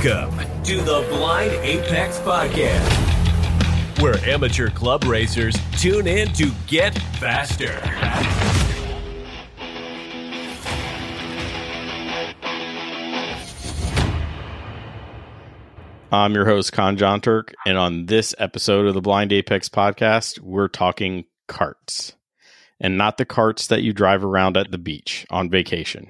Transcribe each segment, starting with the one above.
Welcome to the Blind Apex Podcast, where amateur club racers tune in to get faster. I'm your host, Con John Turk, and on this episode of the Blind Apex podcast, we're talking carts. And not the carts that you drive around at the beach on vacation.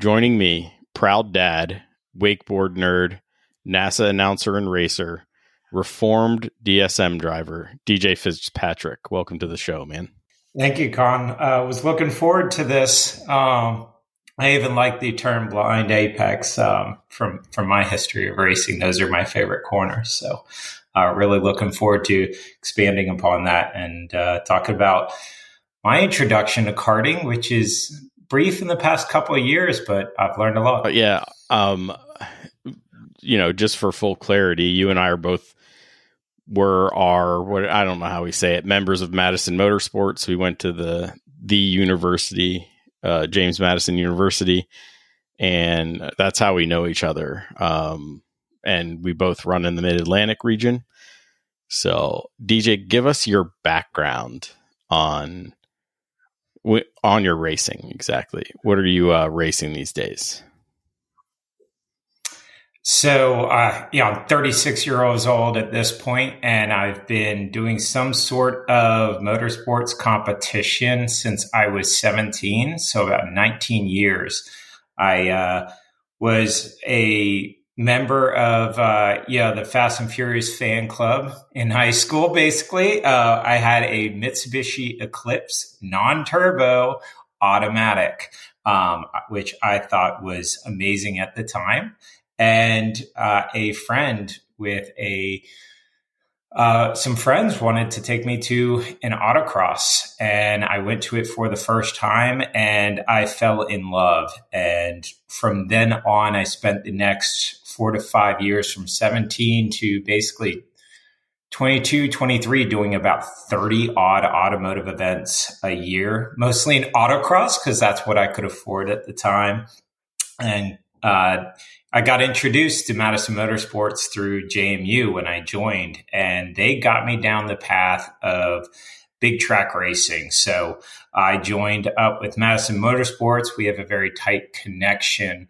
Joining me, proud dad, wakeboard nerd, NASA announcer and racer, reformed DSM driver, DJ Fitzpatrick. Welcome to the show, man. Thank you, Con. I uh, was looking forward to this. Um, I even like the term blind apex um, from from my history of racing. Those are my favorite corners. So, uh, really looking forward to expanding upon that and uh, talk about my introduction to karting, which is brief in the past couple of years, but I've learned a lot. Yeah, um, you know, just for full clarity, you and I are both were our what I don't know how we say it members of Madison Motorsports. We went to the the university uh, James Madison University, and that's how we know each other. Um, and we both run in the Mid Atlantic region. So, DJ, give us your background on on your racing exactly. What are you uh, racing these days? So, uh, you know, I'm 36 years old at this point, and I've been doing some sort of motorsports competition since I was 17. So, about 19 years. I uh, was a member of, uh, yeah, the Fast and Furious fan club in high school, basically. Uh, I had a Mitsubishi Eclipse non turbo automatic, um, which I thought was amazing at the time and uh, a friend with a uh, some friends wanted to take me to an autocross and i went to it for the first time and i fell in love and from then on i spent the next four to five years from 17 to basically 22 23 doing about 30 odd automotive events a year mostly in autocross because that's what i could afford at the time and uh, I got introduced to Madison Motorsports through JMU when I joined, and they got me down the path of big track racing. So I joined up with Madison Motorsports. We have a very tight connection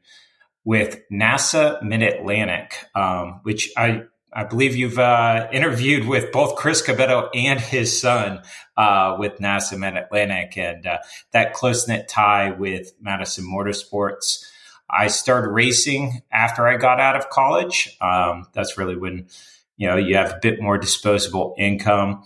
with NASA Mid Atlantic, um, which I I believe you've uh, interviewed with both Chris Cabetto and his son uh, with NASA Mid Atlantic, and uh, that close knit tie with Madison Motorsports. I started racing after I got out of college. Um, that's really when you know you have a bit more disposable income.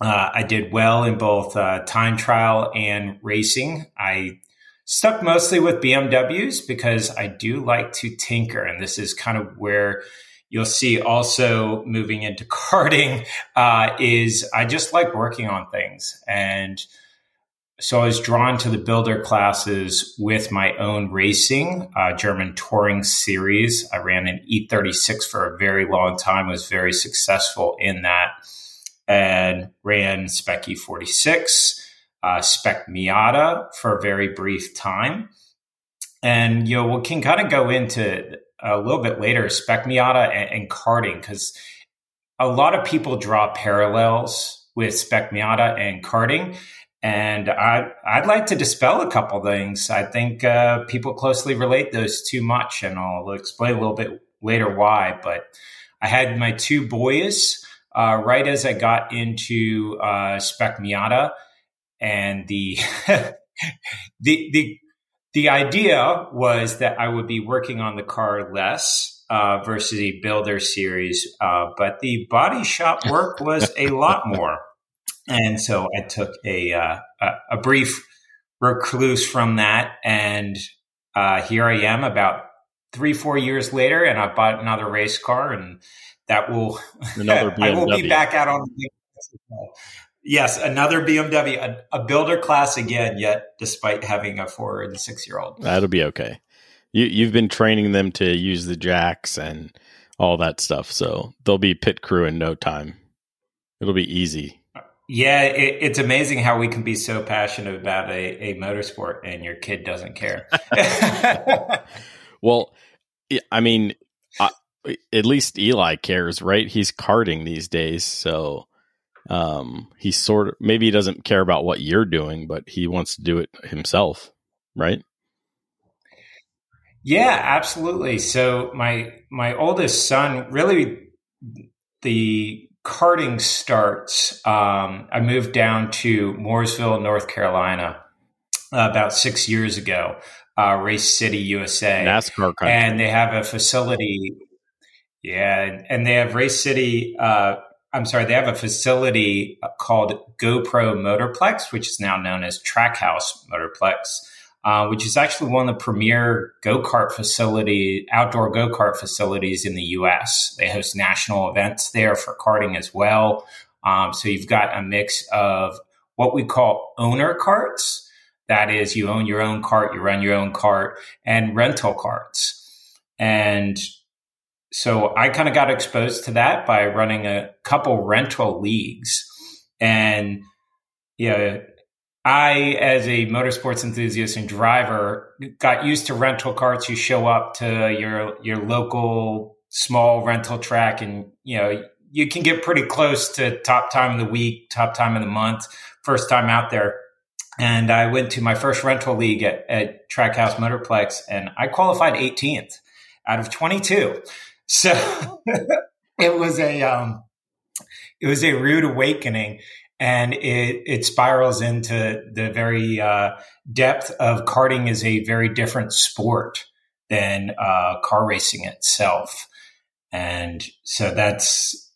Uh, I did well in both uh, time trial and racing. I stuck mostly with BMWs because I do like to tinker, and this is kind of where you'll see also moving into karting uh, is I just like working on things and so I was drawn to the builder classes with my own racing, uh, German touring series. I ran an E36 for a very long time, was very successful in that, and ran Spec E46, uh, Spec Miata for a very brief time. And, you know, we can kind of go into a little bit later Spec Miata and, and karting because a lot of people draw parallels with Spec Miata and karting and I, I'd like to dispel a couple things. I think uh, people closely relate those too much, and I'll explain a little bit later why. But I had my two boys uh, right as I got into uh, Spec Miata, and the the the the idea was that I would be working on the car less uh, versus the builder series, uh, but the body shop work was a lot more. And so I took a, uh, a, brief recluse from that. And uh, here I am about three, four years later, and I bought another race car, and that will, another I will be back out on the Yes, another BMW, a, a, builder class again, yet despite having a four and six year old. That'll be okay. You, you've been training them to use the jacks and all that stuff. So they'll be pit crew in no time. It'll be easy. Yeah, it, it's amazing how we can be so passionate about a, a motorsport and your kid doesn't care. well, I mean, at least Eli cares, right? He's karting these days, so um, he sort of maybe he doesn't care about what you're doing, but he wants to do it himself, right? Yeah, absolutely. So my my oldest son really the karting starts. Um, I moved down to Mooresville, North Carolina, uh, about six years ago. Uh, Race City, USA, NASCAR country, and they have a facility. Yeah, and they have Race City. Uh, I'm sorry, they have a facility called GoPro Motorplex, which is now known as Trackhouse Motorplex uh, which is actually one of the premier go kart facility, outdoor go kart facilities in the U.S. They host national events there for karting as well. Um, so you've got a mix of what we call owner carts. That is, you own your own cart, you run your own cart, and rental carts. And so I kind of got exposed to that by running a couple rental leagues. And, know, I, as a motorsports enthusiast and driver, got used to rental carts. You show up to your your local small rental track, and you know you can get pretty close to top time of the week, top time of the month, first time out there. And I went to my first rental league at, at Trackhouse Motorplex, and I qualified 18th out of 22. So it was a um, it was a rude awakening and it, it spirals into the very uh, depth of karting is a very different sport than uh, car racing itself. And so that's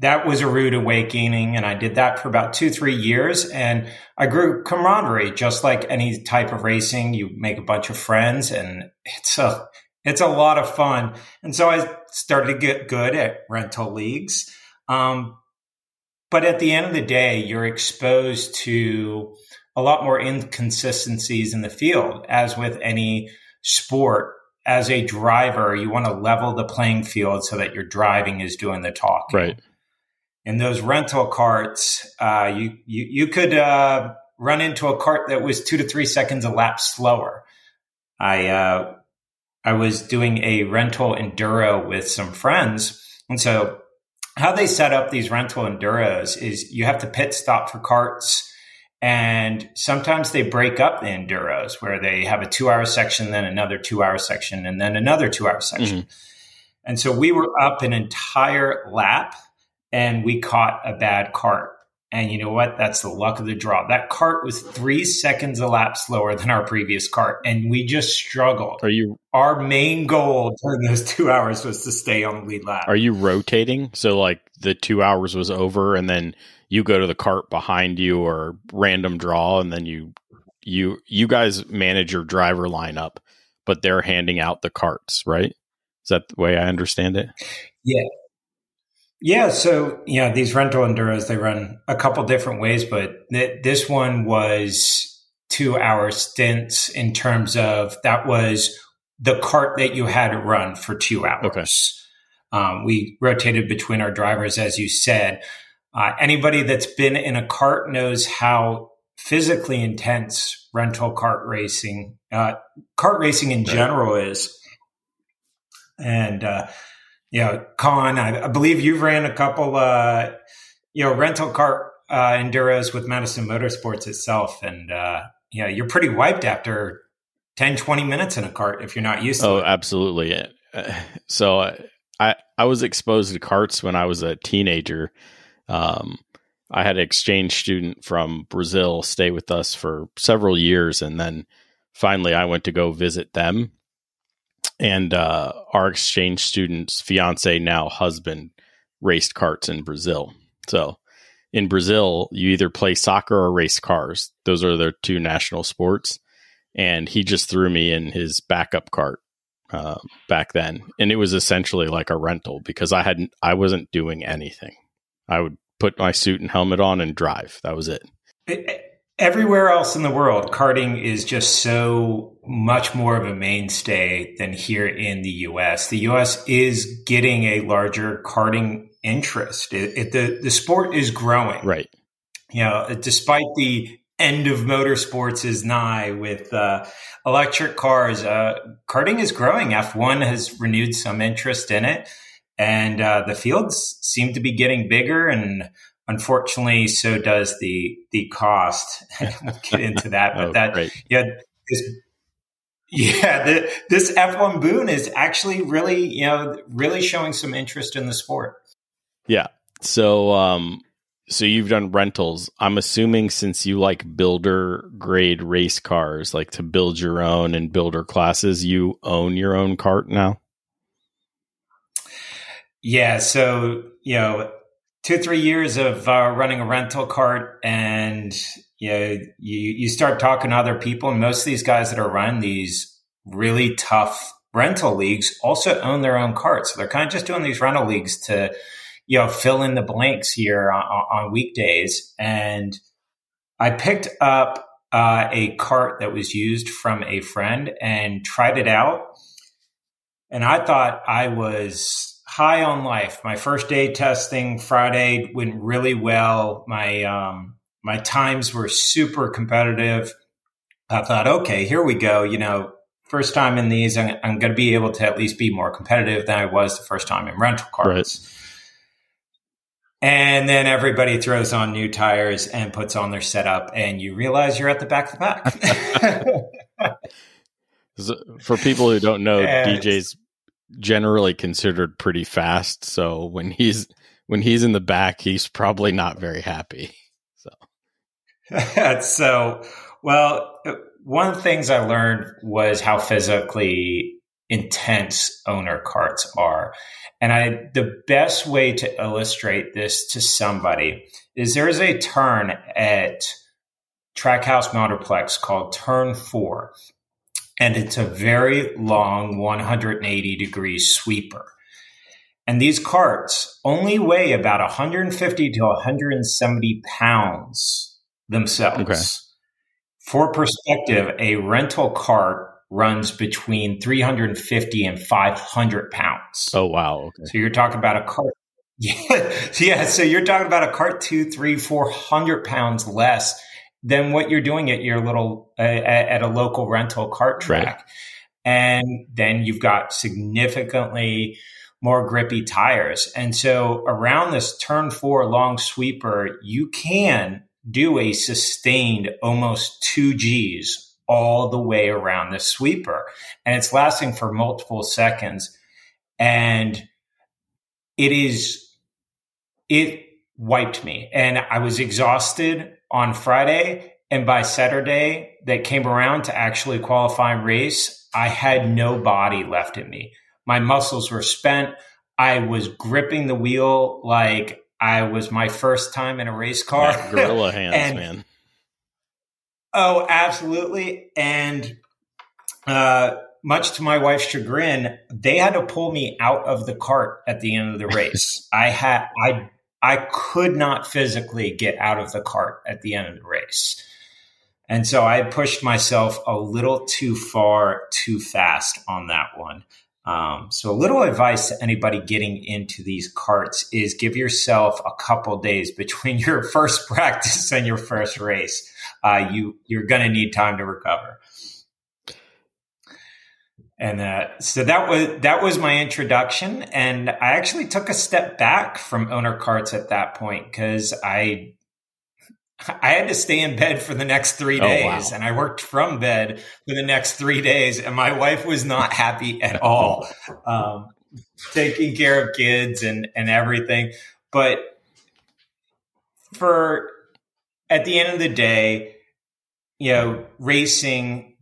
that was a rude awakening and i did that for about two three years and i grew camaraderie just like any type of racing. You make a bunch of friends and it's a it's a lot of fun and so i started to get good at rental leagues um, but at the end of the day, you're exposed to a lot more inconsistencies in the field, as with any sport. As a driver, you want to level the playing field so that your driving is doing the talking. Right. In those rental carts, uh, you, you you could uh, run into a cart that was two to three seconds a lap slower. I uh, I was doing a rental enduro with some friends, and so how they set up these rental enduros is you have to pit stop for carts. And sometimes they break up the enduros where they have a two hour section then another two hour section and then another two hour section. Mm-hmm. and so we were up an entire lap and we caught a bad cart and you know what? That's the luck of the draw. That cart was three seconds a lap slower than our previous cart, and we just struggled. Are you? Our main goal during those two hours was to stay on the lead lap. Are you rotating? So like the two hours was over, and then you go to the cart behind you, or random draw, and then you you you guys manage your driver lineup, but they're handing out the carts, right? Is that the way I understand it? Yeah, yeah, so you know these rental enduros they run a couple different ways, but th- this one was two hour stints in terms of that was the cart that you had to run for two hours. Okay. Um, we rotated between our drivers, as you said. Uh, anybody that's been in a cart knows how physically intense rental cart racing, uh, cart racing in general is, and. Uh, you know, Con, I, I believe you've ran a couple, uh, you know, rental car uh, enduros with Madison Motorsports itself. And, uh, you know, you're pretty wiped after 10, 20 minutes in a cart if you're not used to oh, it. Oh, absolutely. So I, I was exposed to carts when I was a teenager. Um, I had an exchange student from Brazil stay with us for several years. And then finally I went to go visit them and uh, our exchange student's fiance, now husband, raced carts in Brazil. So in Brazil, you either play soccer or race cars. Those are their two national sports. And he just threw me in his backup cart uh, back then, and it was essentially like a rental because I hadn't, I wasn't doing anything. I would put my suit and helmet on and drive. That was it. Everywhere else in the world, karting is just so much more of a mainstay than here in the US. The US is getting a larger karting interest. It, it, the, the sport is growing. Right. You know, despite the end of motorsports is nigh with uh, electric cars. Uh, karting is growing. F1 has renewed some interest in it, and uh, the fields seem to be getting bigger. And unfortunately, so does the the cost. we'll get into that, but oh, that great. yeah, this yeah, the, this F1 boon is actually really you know really showing some interest in the sport. Yeah. So um so you've done rentals. I'm assuming since you like builder grade race cars, like to build your own and builder classes, you own your own cart now. Yeah. So you know, two three years of uh, running a rental cart, and you know, you you start talking to other people, and most of these guys that are running these really tough rental leagues also own their own carts. So they're kind of just doing these rental leagues to you know, fill in the blanks here on, on weekdays. And I picked up uh, a cart that was used from a friend and tried it out. And I thought I was high on life. My first day testing Friday went really well. My um, my times were super competitive. I thought, okay, here we go. You know, first time in these, I'm, I'm going to be able to at least be more competitive than I was the first time in rental cars. Right. And then everybody throws on new tires and puts on their setup, and you realize you're at the back of the pack. For people who don't know, and, DJ's generally considered pretty fast. So when he's when he's in the back, he's probably not very happy. So, well, one of the things I learned was how physically intense owner carts are. And I, the best way to illustrate this to somebody is there is a turn at Trackhouse Motorplex called Turn Four, and it's a very long 180 degree sweeper. And these carts only weigh about 150 to 170 pounds themselves. Okay. For perspective, a rental cart runs between 350 and 500 pounds. Oh, wow. Okay. So you're talking about a cart. Yeah. yeah. So you're talking about a cart two, three, four hundred pounds less than what you're doing at your little, uh, at a local rental cart track. Right. And then you've got significantly more grippy tires. And so around this turn four long sweeper, you can do a sustained almost two G's all the way around the sweeper. And it's lasting for multiple seconds. And it is, it wiped me. And I was exhausted on Friday. And by Saturday that came around to actually qualify and race, I had no body left in me. My muscles were spent. I was gripping the wheel like I was my first time in a race car. gorilla hands, and, man. Oh, absolutely. And uh, much to my wife's chagrin, they had to pull me out of the cart at the end of the race. I had I I could not physically get out of the cart at the end of the race. And so I pushed myself a little too far, too fast on that one. Um, so a little advice to anybody getting into these carts is give yourself a couple days between your first practice and your first race uh, you you're going to need time to recover. And uh, so that was that was my introduction, and I actually took a step back from owner carts at that point because I I had to stay in bed for the next three days, oh, wow. and I worked from bed for the next three days, and my wife was not happy at all, um, taking care of kids and and everything. But for at the end of the day, you know, racing,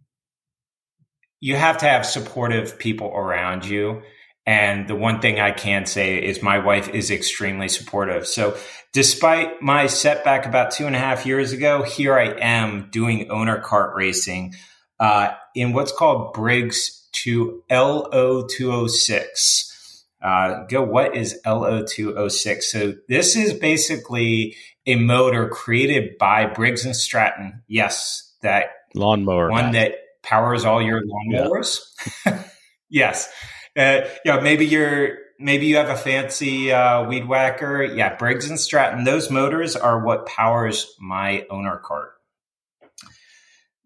you have to have supportive people around you. And the one thing I can say is my wife is extremely supportive. So despite my setback about two and a half years ago, here I am doing owner cart racing uh, in what's called Briggs to LO206. Uh, go, what is LO206? So this is basically a motor created by Briggs and Stratton. Yes, that lawnmower one that powers all your lawnmowers. Yeah. yes, uh, yeah. Maybe you're maybe you have a fancy uh, weed whacker. Yeah, Briggs and Stratton. Those motors are what powers my owner cart.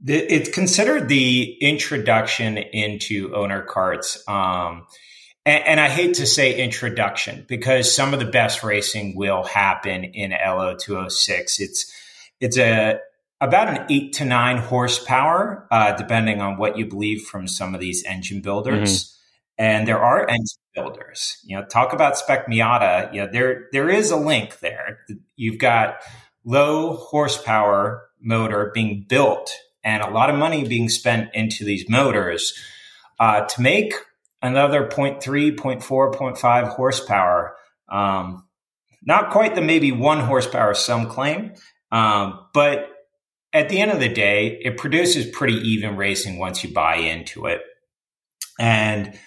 the, it's considered the introduction into owner carts. Um, and, and, I hate to say introduction because some of the best racing will happen in LO206. It's it's a about an eight to nine horsepower, uh, depending on what you believe from some of these engine builders. Mm-hmm. And there are engine builders. You know, talk about Spec Miata. You know, there there is a link there. You've got low horsepower motor being built and a lot of money being spent into these motors uh, to make another 0.3, 0.4, 0.5 horsepower. Um, not quite the maybe one horsepower some claim, um, but at the end of the day, it produces pretty even racing once you buy into it. And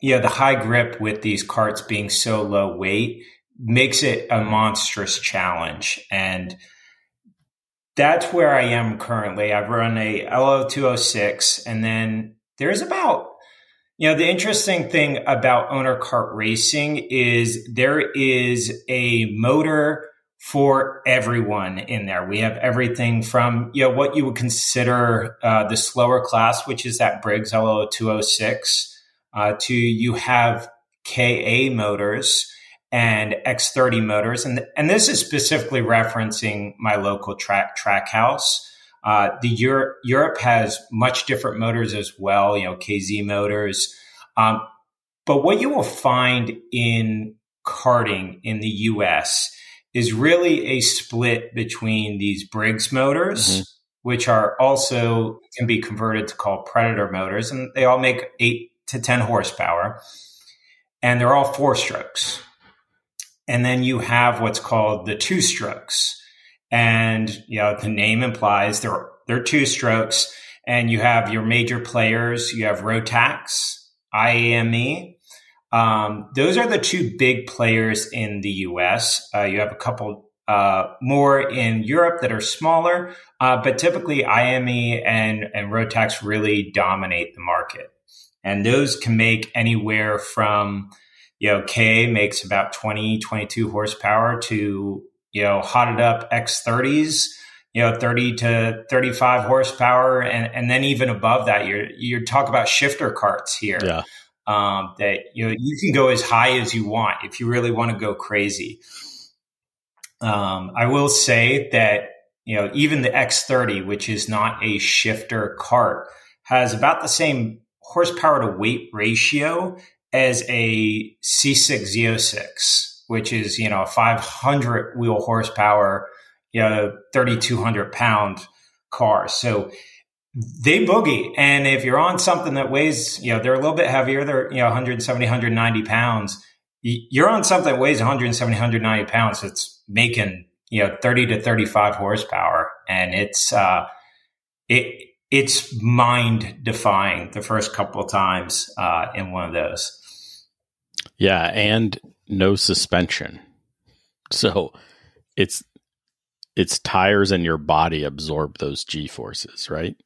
yeah, the high grip with these carts being so low weight makes it a monstrous challenge. And that's where I am currently. I've run a LO206 and then there's about you know, the interesting thing about owner cart racing is there is a motor for everyone in there. We have everything from, you know, what you would consider uh, the slower class, which is that Briggs LO206, uh, to you have KA motors, and X30 motors. And, and this is specifically referencing my local track, Trackhouse. Uh, the Europe, Europe has much different motors as well, you know, KZ motors. Um, but what you will find in karting in the US is really a split between these Briggs motors, mm-hmm. which are also can be converted to call Predator motors, and they all make eight to 10 horsepower. And they're all four strokes. And then you have what's called the two strokes. And, you know, the name implies they're, they're two strokes. And you have your major players. You have Rotax, IAME. Um, those are the two big players in the US. Uh, you have a couple uh, more in Europe that are smaller, uh, but typically IAME and, and Rotax really dominate the market. And those can make anywhere from you know, K makes about 20, 22 horsepower to, you know, hotted up X30s, you know, 30 to 35 horsepower. And, and then even above that, you're, you're talking about shifter carts here. Yeah. Um, that, you know, you can go as high as you want if you really want to go crazy. Um, I will say that, you know, even the X30, which is not a shifter cart, has about the same horsepower to weight ratio as a C6 Z06, which is, you know, a 500 wheel horsepower, you know, 3,200 pound car. So they boogie. And if you're on something that weighs, you know, they're a little bit heavier, they're, you know, 170, 190 pounds. You're on something that weighs 170, 190 pounds. It's making, you know, 30 to 35 horsepower. And it's, uh, it, it's mind defying the first couple of times uh, in one of those. Yeah, and no suspension. So it's its tires and your body absorb those G forces, right?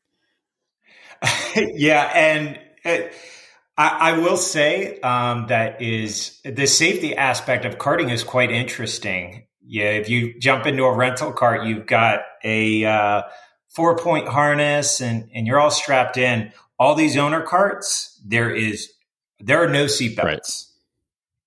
yeah, and it, I, I, will say um, that is the safety aspect of karting is quite interesting. Yeah, if you jump into a rental cart, you've got a uh, four point harness and, and you're all strapped in. All these owner carts, there is there are no seatbelts. Right.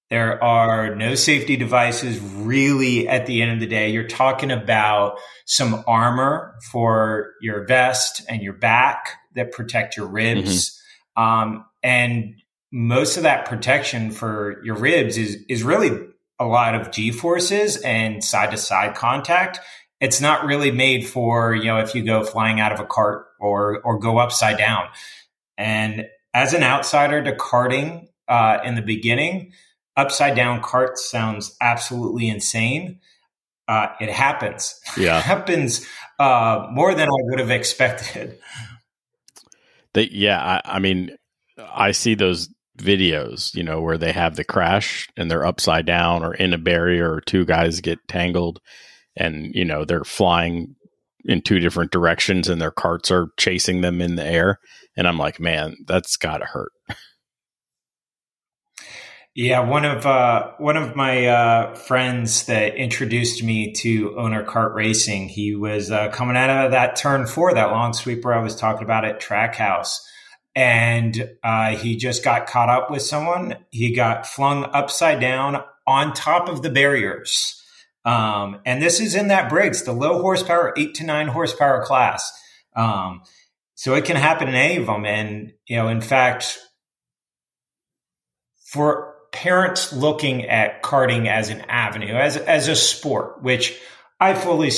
There are no safety devices really at the end of the day. You're talking about some armor for your vest and your back that protect your ribs. Mm-hmm. Um, and most of that protection for your ribs is, is really a lot of G forces and side to side contact. It's not really made for, you know, if you go flying out of a cart or, or go upside down. And as an outsider to karting, uh, in the beginning, upside down cart sounds absolutely insane. Uh, it happens. Yeah, it happens uh, more than I would have expected. They, yeah, I, I mean, I see those videos, you know, where they have the crash and they're upside down or in a barrier, or two guys get tangled, and you know they're flying in two different directions, and their carts are chasing them in the air. And I'm like, man, that's got to hurt. Yeah, one of uh, one of my uh, friends that introduced me to owner cart racing. He was uh, coming out of that turn four, that long sweeper I was talking about at Trackhouse, and uh, he just got caught up with someone. He got flung upside down on top of the barriers, um, and this is in that Briggs, the low horsepower, eight to nine horsepower class. Um, so it can happen in any of them, and you know, in fact, for parents looking at karting as an avenue, as as a sport, which I fully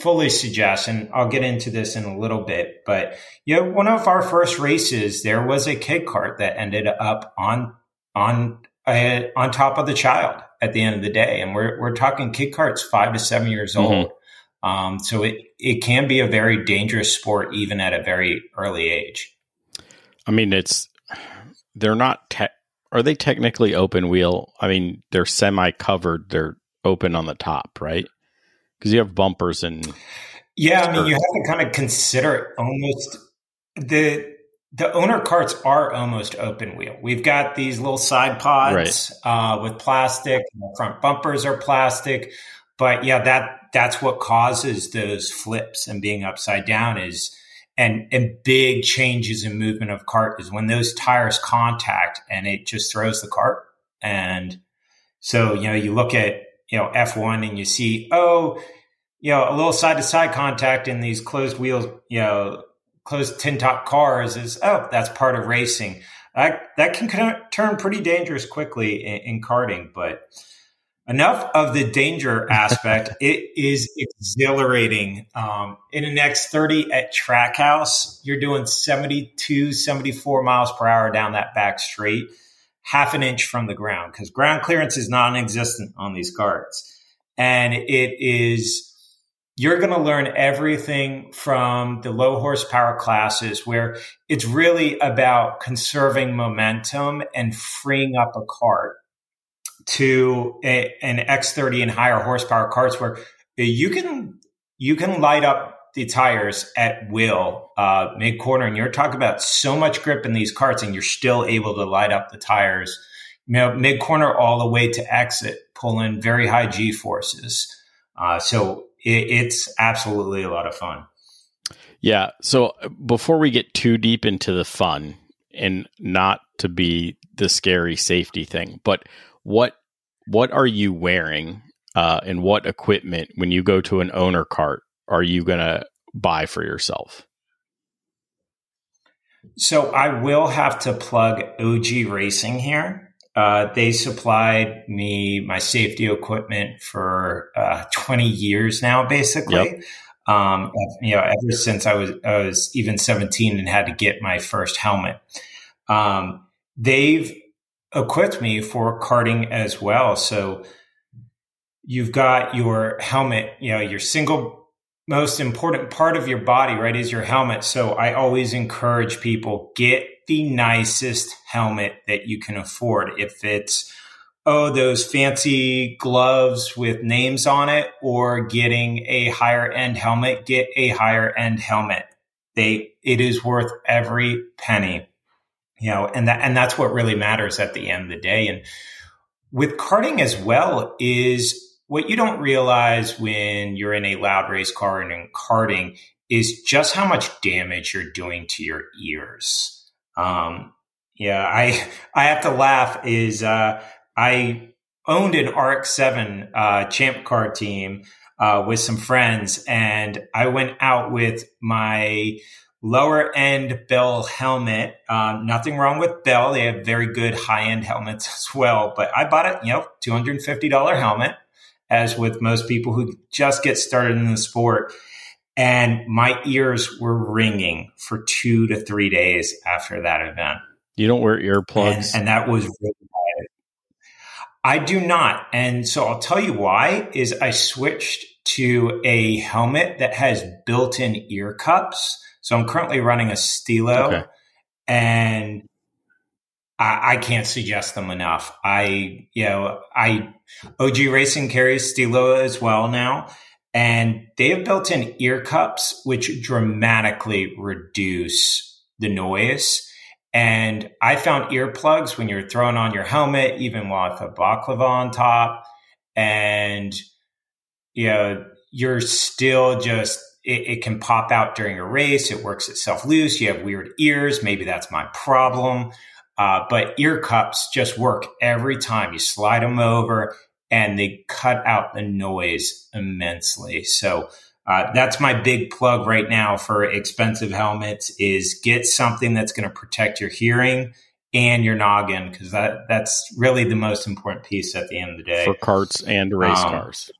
fully suggest, and I'll get into this in a little bit. But you know, one of our first races, there was a kid kart that ended up on on uh, on top of the child at the end of the day, and we're we're talking kid carts five to seven years mm-hmm. old. Um, so it it can be a very dangerous sport even at a very early age. I mean, it's they're not te- are they technically open wheel? I mean, they're semi covered. They're open on the top, right? Because you have bumpers and. Yeah, I mean, you have to kind of consider it almost the the owner carts are almost open wheel. We've got these little side pods right. uh, with plastic. The front bumpers are plastic, but yeah, that that's what causes those flips and being upside down is and and big changes in movement of cart is when those tires contact and it just throws the cart and so you know you look at you know F1 and you see oh you know a little side to side contact in these closed wheels you know closed tin top cars is oh that's part of racing that that can turn pretty dangerous quickly in, in karting but enough of the danger aspect. it is exhilarating. Um, in the X30 at Trackhouse, you're doing 72, 74 miles per hour down that back straight, half an inch from the ground, because ground clearance is non existent on these carts. And it is, you're going to learn everything from the low horsepower classes where it's really about conserving momentum and freeing up a cart to a, an X30 and higher horsepower carts where you can you can light up the tires at will uh, mid corner, and you're talking about so much grip in these carts, and you're still able to light up the tires, mid corner all the way to exit, pulling very high G forces. Uh, so it, it's absolutely a lot of fun. Yeah. So before we get too deep into the fun, and not to be the scary safety thing, but what what are you wearing uh, and what equipment when you go to an owner cart are you going to buy for yourself? So I will have to plug OG Racing here. Uh, they supplied me my safety equipment for uh, 20 years now, basically. Yep. Um, you know, ever since I was I was even 17 and had to get my first helmet. Um, they've equipped me for karting as well. So you've got your helmet, you know, your single most important part of your body, right, is your helmet. So I always encourage people get the nicest helmet that you can afford. If it's oh, those fancy gloves with names on it or getting a higher end helmet, get a higher end helmet. They it is worth every penny you know, and that, and that's what really matters at the end of the day. And with karting as well is what you don't realize when you're in a loud race car and in karting is just how much damage you're doing to your ears. Um, yeah, I, I have to laugh is, uh, I owned an RX-7, uh, champ car team, uh, with some friends and I went out with my lower end Bell helmet. Um, nothing wrong with Bell. They have very good high end helmets as well. But I bought a you know $250 helmet, as with most people who just get started in the sport. And my ears were ringing for two to three days after that event. You don't wear earplugs? And, and that was really bad. I do not. And so I'll tell you why is I switched to a helmet that has built-in ear cups so I'm currently running a Stilo, okay. and I, I, can't suggest them enough. I, you know, I OG Racing carries Stilo as well now, and they have built-in ear cups which dramatically reduce the noise. And I found earplugs when you're throwing on your helmet, even with a baklava on top, and you know you're still just it, it, can pop out during a race. It works itself loose. You have weird ears. Maybe that's my problem. Uh, but ear cups just work every time. You slide them over and they cut out the noise immensely. So uh, that's my big plug right now for expensive helmets is get something that's going to protect your hearing and your noggin because that that's really the most important piece at the end of the day for carts and race um, cars.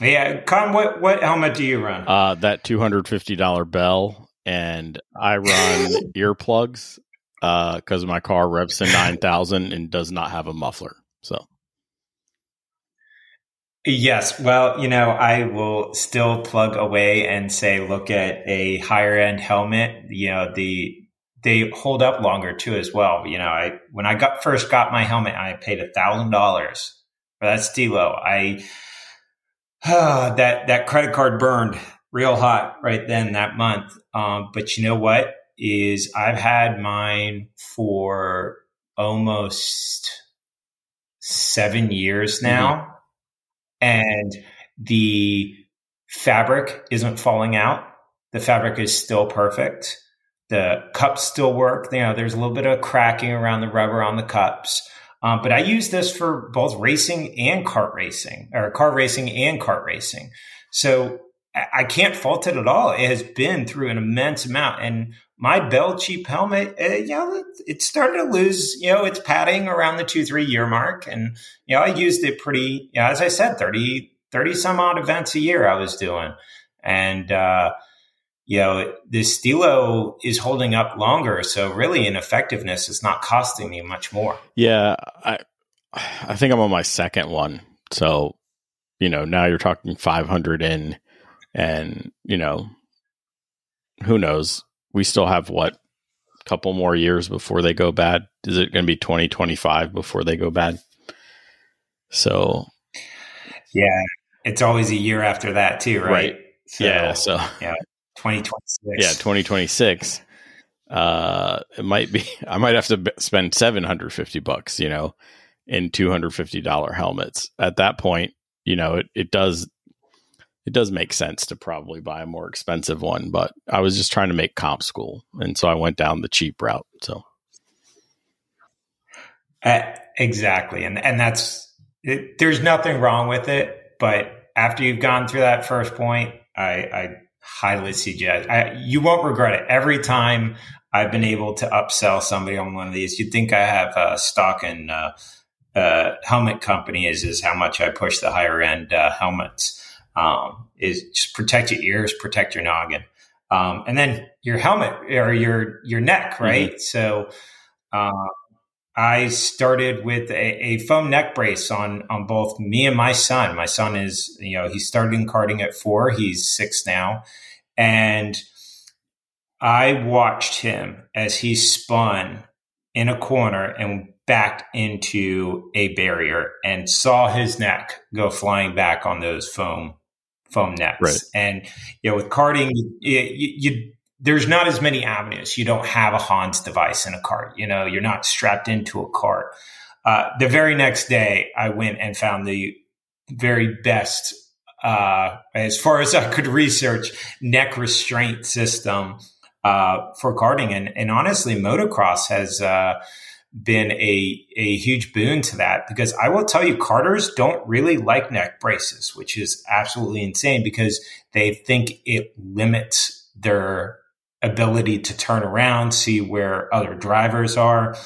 Yeah, Con, what what helmet do you run? Uh, that two hundred fifty dollar Bell, and I run earplugs because uh, my car Revson nine thousand and does not have a muffler. So, yes, well, you know, I will still plug away and say, look at a higher end helmet. You know, the they hold up longer too as well. You know, I when I got first got my helmet, I paid a thousand dollars for that Stilo. I that that credit card burned real hot right then that month. Um, but you know what? Is I've had mine for almost seven years mm-hmm. now, mm-hmm. and the fabric isn't falling out. The fabric is still perfect. The cups still work. You know, there's a little bit of cracking around the rubber on the cups. Um, but I use this for both racing and kart racing, or car racing and kart racing. So I can't fault it at all. It has been through an immense amount, and my Bell cheap helmet, uh, yeah, it started to lose, you know, its padding around the two three year mark, and you know, I used it pretty, you know, as I said, 30, 30 some odd events a year I was doing, and uh, you know, the Stilo is holding up longer. So really in effectiveness, it's not costing me much more. Yeah. I, I think I'm on my second one. So, you know, now you're talking 500 in and, you know, who knows? We still have what a couple more years before they go bad. Is it going to be 2025 before they go bad? So, yeah, it's always a year after that too, right? right. So, yeah. So, yeah. 2026. Yeah, 2026. Uh, it might be. I might have to spend 750 bucks, you know, in 250 dollar helmets. At that point, you know, it it does it does make sense to probably buy a more expensive one. But I was just trying to make comp school, and so I went down the cheap route. So. Uh, exactly, and and that's it, there's nothing wrong with it, but after you've gone through that first point, I, I highly suggest. I, you won't regret it. Every time I've been able to upsell somebody on one of these, you'd think I have a stock in uh, uh, helmet company is is how much I push the higher end uh, helmets. Um, is just protect your ears, protect your noggin, um, and then your helmet or your your neck, right? Mm-hmm. So. Uh, I started with a, a, foam neck brace on on both me and my son. My son is, you know, he started in karting at four. He's six now, and I watched him as he spun in a corner and backed into a barrier and saw his neck go flying back on those foam foam nets. Right. And you know, with karting, you, you, you there's not as many avenues. You don't have a Hans device in a cart. You know, you're not strapped into a cart. Uh, the very next day, I went and found the very best, uh, as far as I could research, neck restraint system uh, for karting. And, and honestly, motocross has uh, been a, a huge boon to that because I will tell you, carters don't really like neck braces, which is absolutely insane because they think it limits their ability to turn around, see where other drivers are.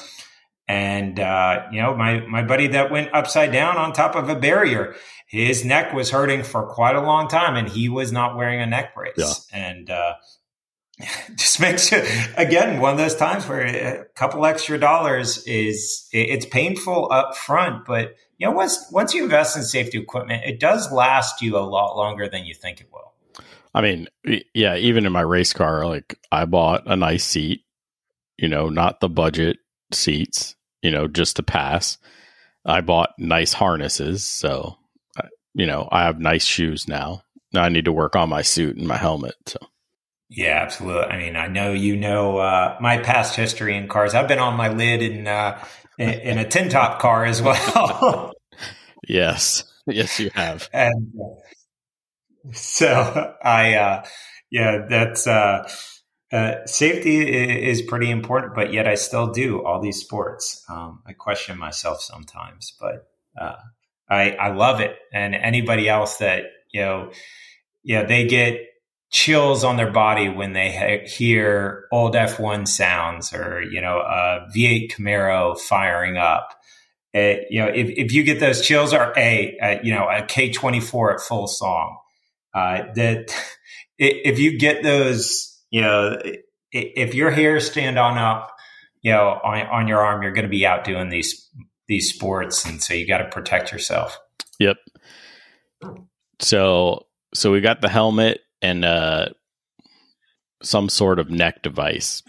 And uh, you know, my my buddy that went upside down on top of a barrier, his neck was hurting for quite a long time, and he was not wearing a neck brace. Yeah. And uh, just makes it again one of those times where a couple extra dollars is it's painful up front, but you know once once you invest in safety equipment, it does last you a lot longer than you think it will. I mean, yeah, even in my race car, like I bought a nice seat, you know, not the budget seats, you know, just to pass. I bought nice harnesses. So, uh, you know, I have nice shoes now. Now I need to work on my suit and my helmet. So, Yeah, absolutely. I mean, I know you know uh, my past history in cars. I've been on my lid in uh, in, in a tin top car as well. yes, yes, you have. And so I, uh, yeah, that's uh, uh, safety is pretty important, but yet I still do all these sports. Um, I question myself sometimes, but uh, I I love it. And anybody else that you know, yeah, they get chills on their body when they hear old F1 sounds or, you know, a V8 Camaro firing up. It, you know, if, if you get those chills or a, a you know, a K24 at full song, uh, that if you get those, you know, if your hair stand on up, you know, on, on your arm, you're going to be out doing these, these sports. And so you got to protect yourself. Yep. So, so we got the helmet and uh, some sort of neck device.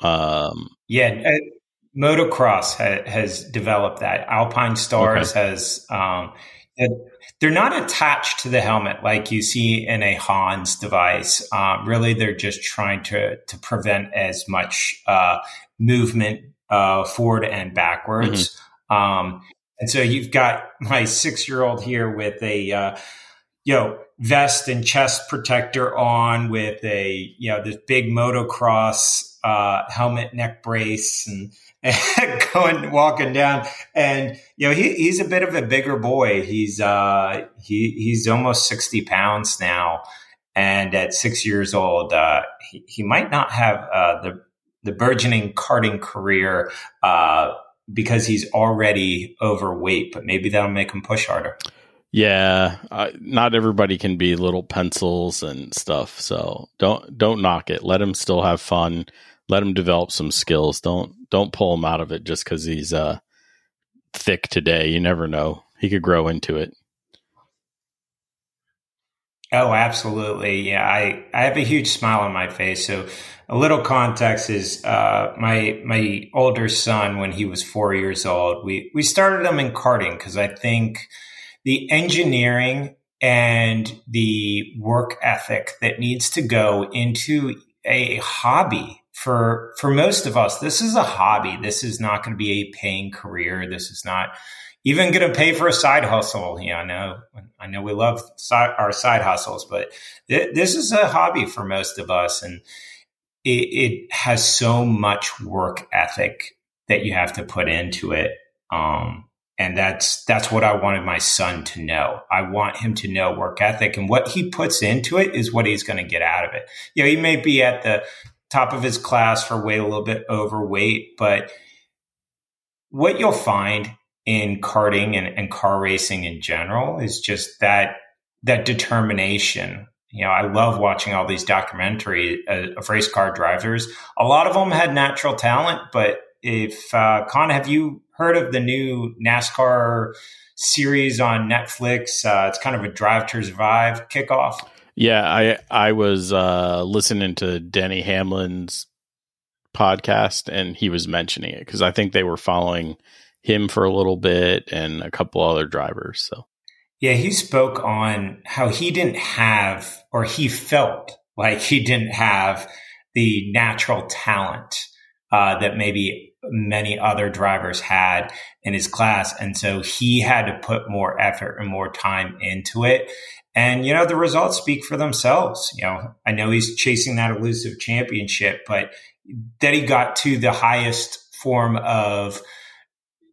Um, yeah, uh, motocross ha- has developed that. Alpinestars okay. has. Um, they're not attached to the helmet like you see in a Hans device. Um, really, they're just trying to to prevent as much uh, movement uh, forward and backwards. Mm-hmm. Um, and so you've got my six year old here with a uh, you know vest and chest protector on with a you know this big motocross uh, helmet neck brace and, and going walking down. And you know he, he's a bit of a bigger boy. He's uh he he's almost 60 pounds now. And at six years old uh he, he might not have uh the the burgeoning karting career uh because he's already overweight but maybe that'll make him push harder yeah, not everybody can be little pencils and stuff. So don't don't knock it. Let him still have fun. Let him develop some skills. Don't don't pull him out of it just because he's uh thick today. You never know. He could grow into it. Oh, absolutely. Yeah, I, I have a huge smile on my face. So a little context is uh, my my older son when he was four years old. We we started him in karting because I think the engineering and the work ethic that needs to go into a hobby for for most of us. This is a hobby. This is not going to be a paying career. This is not even going to pay for a side hustle. Yeah i know. I know we love our side hustles but th- this is a hobby for most of us and it, it, has so much work ethic that you have to put into it. Um, and that's that's what I wanted my son to know. I want him to know work ethic and what he puts into it is what he's going to get out of it. You know, he may be at the top of his class for weight a little bit overweight, but what you'll find in karting and, and car racing in general is just that that determination. You know, I love watching all these documentaries uh, of race car drivers. A lot of them had natural talent, but if uh, Con, have you heard of the new NASCAR series on Netflix? Uh, it's kind of a Drive to Survive kickoff. Yeah, I I was uh, listening to Denny Hamlin's podcast, and he was mentioning it because I think they were following him for a little bit and a couple other drivers. So yeah, he spoke on how he didn't have, or he felt like he didn't have the natural talent uh, that maybe many other drivers had in his class. And so he had to put more effort and more time into it. And, you know, the results speak for themselves. You know, I know he's chasing that elusive championship, but that he got to the highest form of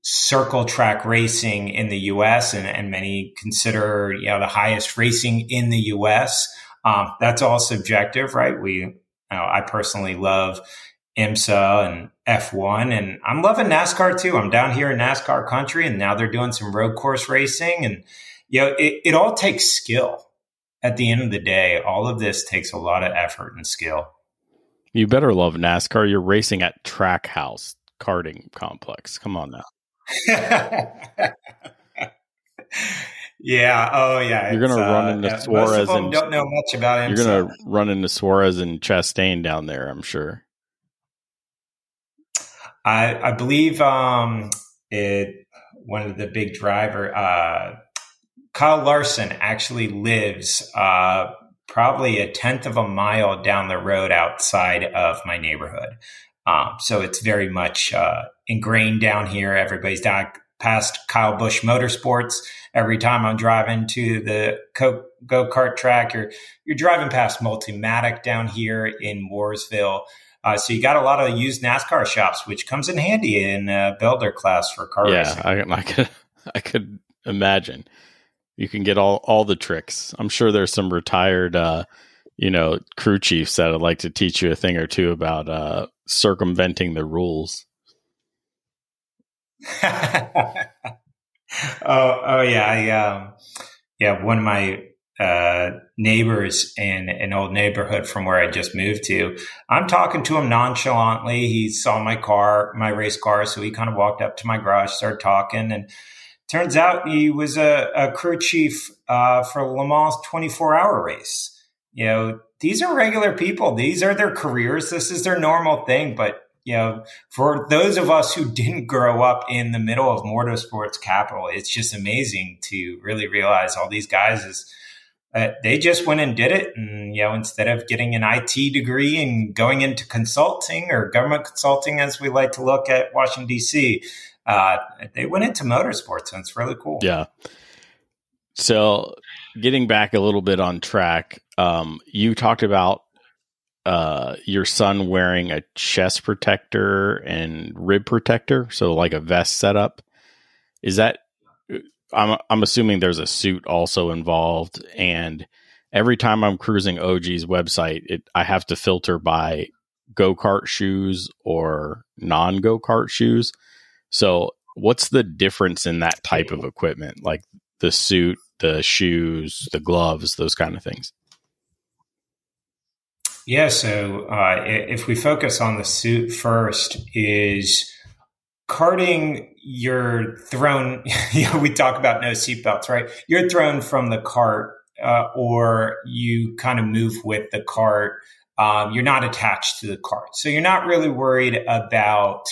circle track racing in the US and, and many consider, you know, the highest racing in the US. Um, that's all subjective, right? We, you know, I personally love IMSA and F1. And I'm loving NASCAR too. I'm down here in NASCAR country and now they're doing some road course racing. And, you know, it, it all takes skill. At the end of the day, all of this takes a lot of effort and skill. You better love NASCAR. You're racing at Trackhouse Karting Complex. Come on now. yeah. Oh, yeah. You're gonna run uh, into uh, Suarez and don't know much about him. You're gonna run into Suarez and Chastain down there. I'm sure. I, I believe um, it one of the big driver uh, Kyle Larson actually lives uh, probably a tenth of a mile down the road outside of my neighborhood. Um, so it's very much uh, ingrained down here. Everybody's down past Kyle Busch Motorsports. Every time I'm driving to the go kart track, you're you're driving past Multimatic down here in Mooresville. Uh, so you got a lot of used NASCAR shops, which comes in handy in uh, builder class for car yeah, racing. I, I could I could imagine you can get all all the tricks. I'm sure there's some retired, uh, you know, crew chiefs that would like to teach you a thing or two about uh, circumventing the rules. oh, oh yeah, I um, yeah, one of my uh, neighbors in an old neighborhood from where I just moved to. I'm talking to him nonchalantly. He saw my car, my race car, so he kind of walked up to my garage, started talking, and turns out he was a, a crew chief uh, for Le Mans 24 hour race. You know, these are regular people. These are their careers. This is their normal thing. But you know, for those of us who didn't grow up in the middle of motorsports capital, it's just amazing to really realize all these guys is uh, they just went and did it. And, you know, instead of getting an IT degree and going into consulting or government consulting, as we like to look at Washington, D.C., uh, they went into motorsports and it's really cool. Yeah. So getting back a little bit on track, um, you talked about uh, your son wearing a chest protector and rib protector, so like a vest setup. Is that? I'm I'm assuming there's a suit also involved, and every time I'm cruising OG's website, it I have to filter by go kart shoes or non go kart shoes. So, what's the difference in that type of equipment, like the suit, the shoes, the gloves, those kind of things? Yeah. So uh, if we focus on the suit first, is karting you're thrown. You know, we talk about no seatbelts, right? You're thrown from the cart, uh, or you kind of move with the cart. Um, you're not attached to the cart, so you're not really worried about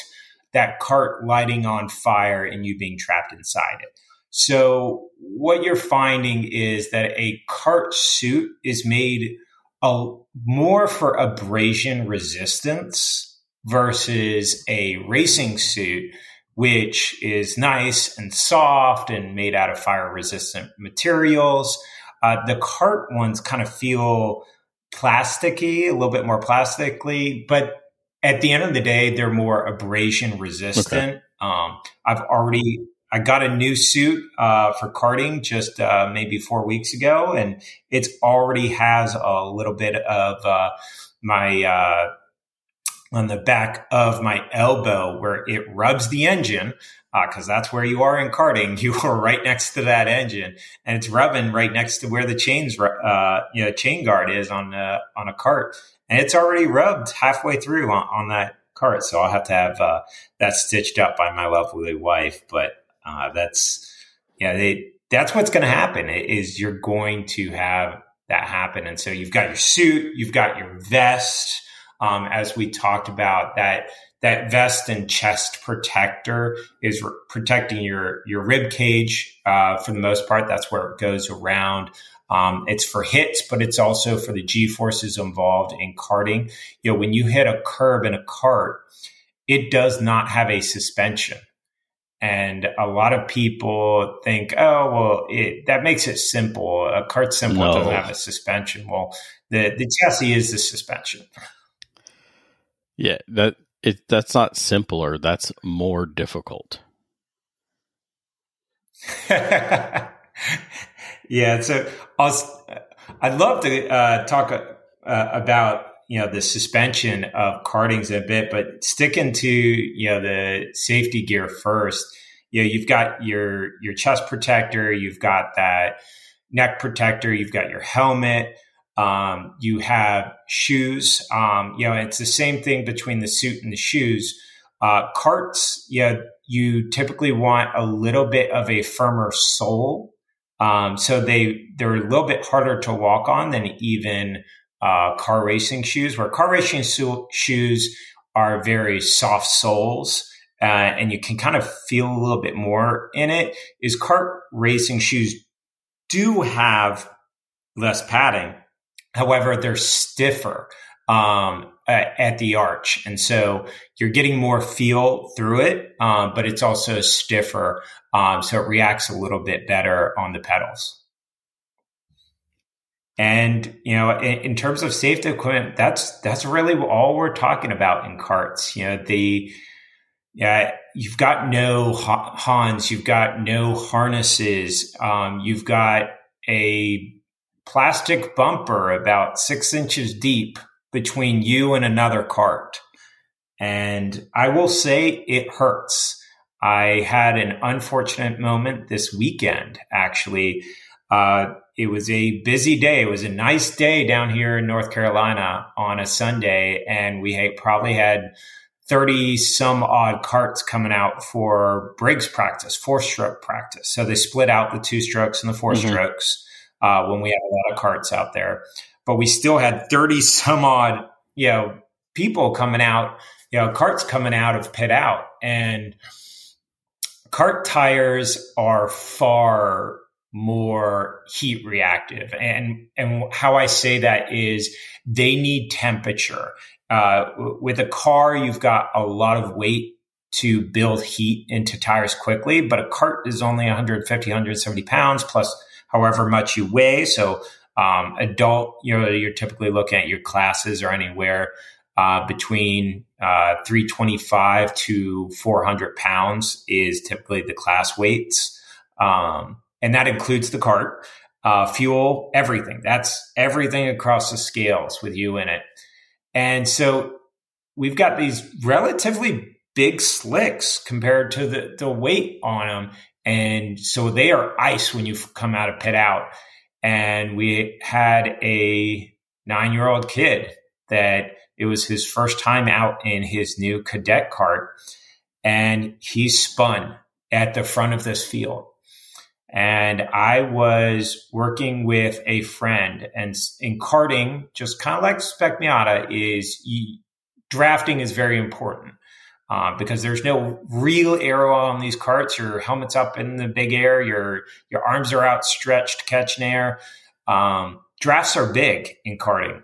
that cart lighting on fire and you being trapped inside it. So what you're finding is that a cart suit is made a, more for abrasion resistance versus a racing suit, which is nice and soft and made out of fire resistant materials. Uh, the cart ones kind of feel plasticky, a little bit more plastically, but at the end of the day, they're more abrasion resistant. Okay. Um, I've already I got a new suit uh, for karting just uh, maybe four weeks ago, and it already has a little bit of uh, my uh, on the back of my elbow where it rubs the engine because uh, that's where you are in karting. You are right next to that engine, and it's rubbing right next to where the chains, uh, you know, chain guard is on on a cart, and it's already rubbed halfway through on, on that cart. So I'll have to have that stitched up by my lovely wife, but uh, that's yeah, they, that's what's going to happen is you're going to have that happen. And so you've got your suit, you've got your vest, um, as we talked about that that vest and chest protector is re- protecting your your rib cage uh, for the most part. That's where it goes around. Um, it's for hits, but it's also for the G forces involved in carting. You know, when you hit a curb in a cart, it does not have a suspension. And a lot of people think, oh, well, it, that makes it simple. A cart simple no. doesn't have a suspension. Well, the, the chassis is the suspension. Yeah, that it that's not simpler. That's more difficult. yeah, so I'd love to uh, talk uh, about you know the suspension of karting's a bit, but sticking to you know the safety gear first. You know, you've got your your chest protector, you've got that neck protector, you've got your helmet, um, you have shoes. Um, you know, it's the same thing between the suit and the shoes. Uh, carts, yeah, you typically want a little bit of a firmer sole. Um, so they they're a little bit harder to walk on than even uh, car racing shoes, where car racing so- shoes are very soft soles. Uh, and you can kind of feel a little bit more in it. Is kart racing shoes do have less padding, However, they're stiffer um, at the arch. And so you're getting more feel through it, um, but it's also stiffer. Um, so it reacts a little bit better on the pedals. And you know, in, in, terms of safety equipment, that's that's really all we're talking about in carts. You know, the yeah, you've got no Hans, you've got no harnesses, um, you've got a plastic bumper about six inches deep between you and another cart. And I will say it hurts. I had an unfortunate moment this weekend, actually. Uh, it was a busy day. It was a nice day down here in North Carolina on a Sunday, and we had, probably had 30 some odd carts coming out for Briggs practice, four stroke practice. So they split out the two strokes and the 4 mm-hmm. strokes uh, when we had a lot of carts out there. But we still had 30 some odd, you know, people coming out, you know, carts coming out of pit out. And cart tires are far more heat reactive. And, and how I say that is they need temperature. Uh, with a car, you've got a lot of weight to build heat into tires quickly, but a cart is only 150, 170 pounds plus however much you weigh. So, um, adult, you know, you're typically looking at your classes or anywhere uh, between uh, 325 to 400 pounds is typically the class weights. Um, and that includes the cart, uh, fuel, everything. That's everything across the scales with you in it. And so we've got these relatively big slicks compared to the, the weight on them. And so they are ice when you come out of pit out. And we had a nine year old kid that it was his first time out in his new cadet cart. And he spun at the front of this field and I was working with a friend and in karting, just kind of like Spec Miata is drafting is very important. Uh, because there's no real aero on these carts. Your helmet's up in the big air. Your your arms are outstretched catching air. Um, drafts are big in karting,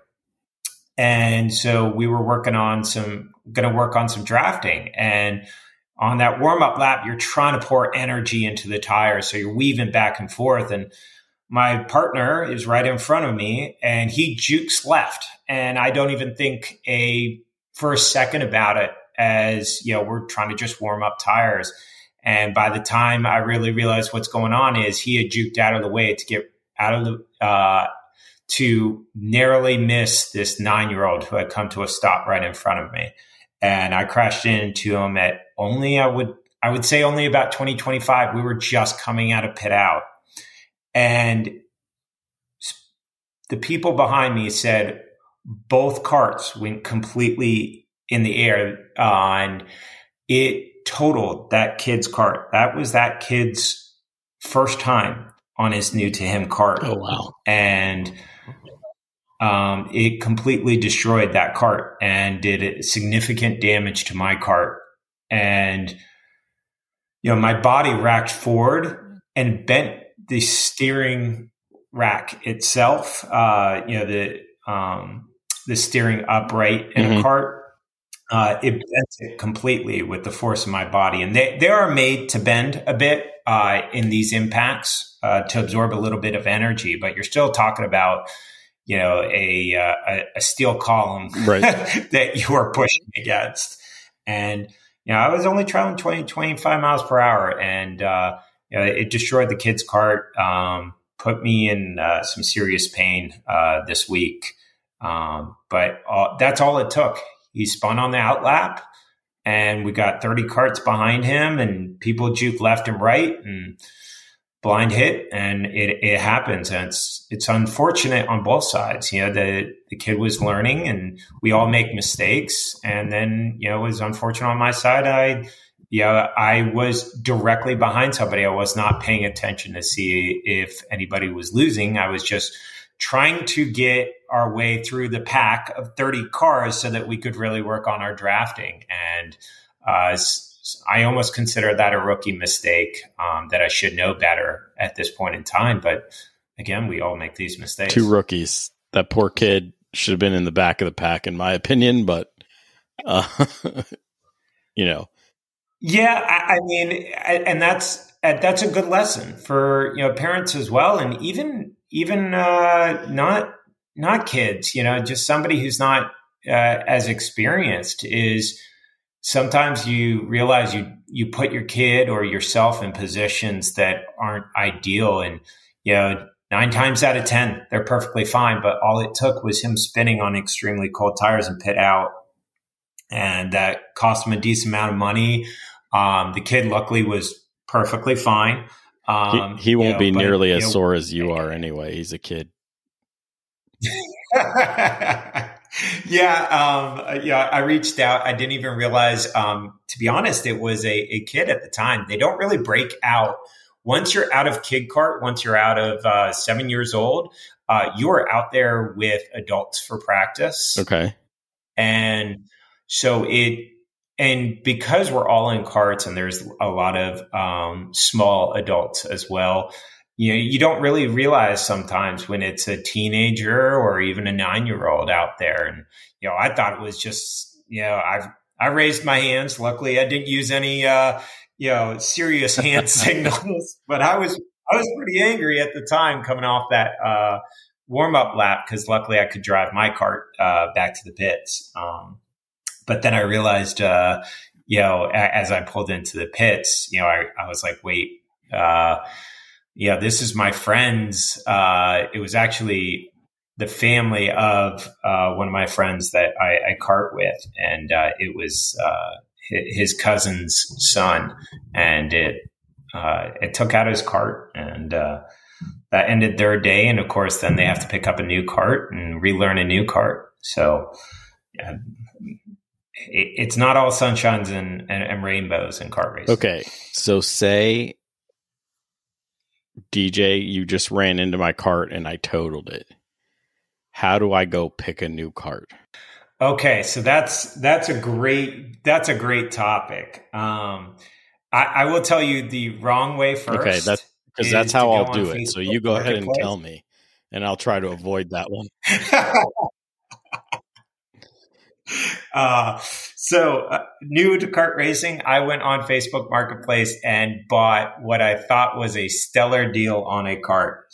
and so we were working on some, going to work on some drafting, and on that warm up lap, you're trying to pour energy into the tires. So you're weaving back and forth. And my partner is right in front of me and he jukes left. And I don't even think a first second about it as, you know, we're trying to just warm up tires. And by the time I really realized what's going on is he had juked out of the way to get out of the, uh, to narrowly miss this nine year old who had come to a stop right in front of me and I crashed into him at only I would I would say only about 2025. We were just coming out of pit out. And the people behind me said both carts went completely in the air uh, and it totaled that kid's cart. That was that kid's first time on his new to him cart. Oh wow. And um, it completely destroyed that cart and did significant damage to my cart. And, you know, my body racked forward and bent the steering rack itself, uh, you know, the, um, the steering upright in mm-hmm. a cart. Uh, it bends it completely with the force of my body. And they, they are made to bend a bit uh, in these impacts uh, to absorb a little bit of energy, but you're still talking about you know a uh, a, steel column right. that you are pushing against and you know i was only traveling 20 25 miles per hour and uh, you know, it destroyed the kid's cart um, put me in uh, some serious pain uh, this week um, but that's all it took he spun on the outlap and we got 30 carts behind him and people juke left and right and blind hit and it, it happens and it's it's unfortunate on both sides you know the the kid was learning and we all make mistakes and then you know it was unfortunate on my side. I you know i was directly behind somebody. I was not paying attention to see if anybody was losing. I was just trying to get our way through the pack of 30 cars so that we could really work on our drafting and uh, I almost consider that a rookie mistake um, that I should know better at this point in time. But again, we all make these mistakes. Two rookies that poor kid should have been in the back of the pack, in my opinion. But uh, you know, yeah, I, I mean, and that's that's a good lesson for you know parents as well, and even even uh, not not kids. You know, just somebody who's not uh, as experienced is sometimes you realize you you put your kid or yourself in positions that aren't ideal and you know nine times out of ten they're perfectly fine but all it took was him spinning on extremely cold tires and pit out. And that cost him a decent amount of money. Um, the kid luckily was perfectly fine. Um, he, he, won't you know, be nearly as sore as you are anyway. He's a kid yeah, um, yeah. I reached out. I didn't even realize. Um, to be honest, it was a, a, kid at the time. They don't really break out once you're out of kid cart. Once you're out of uh, seven years old, uh, you are out there with adults for practice. Okay, and so it and because we're all in carts and there's a lot of um, small adults as well you know, you don't really realize sometimes when it's a teenager or even a nine year old out there. And, you know, I thought it was just, you know, I've, I raised my hands. Luckily, I didn't use any, uh, you know, serious hand signals, but I was, I was pretty angry at the time coming off that, uh, warm up lap because luckily I could drive my cart, uh, back to the pits. Um, but then I realized, uh, you know, as I pulled into the pits, you know, I, I was like, wait, uh, yeah, this is my friend's. Uh, it was actually the family of uh, one of my friends that I, I cart with, and uh, it was uh, his cousin's son, and it uh, it took out his cart, and uh, that ended their day. And of course, then they have to pick up a new cart and relearn a new cart. So. it, it's not all sunshines and, and, and rainbows in kart racing. Okay, so say DJ, you just ran into my cart and I totaled it. How do I go pick a new cart? Okay, so that's that's a great that's a great topic. Um, I, I will tell you the wrong way first. Okay, that's because that's how I'll do it. So you go ahead and tell me, and I'll try to avoid that one. Uh, so, uh, new to kart racing, I went on Facebook Marketplace and bought what I thought was a stellar deal on a cart.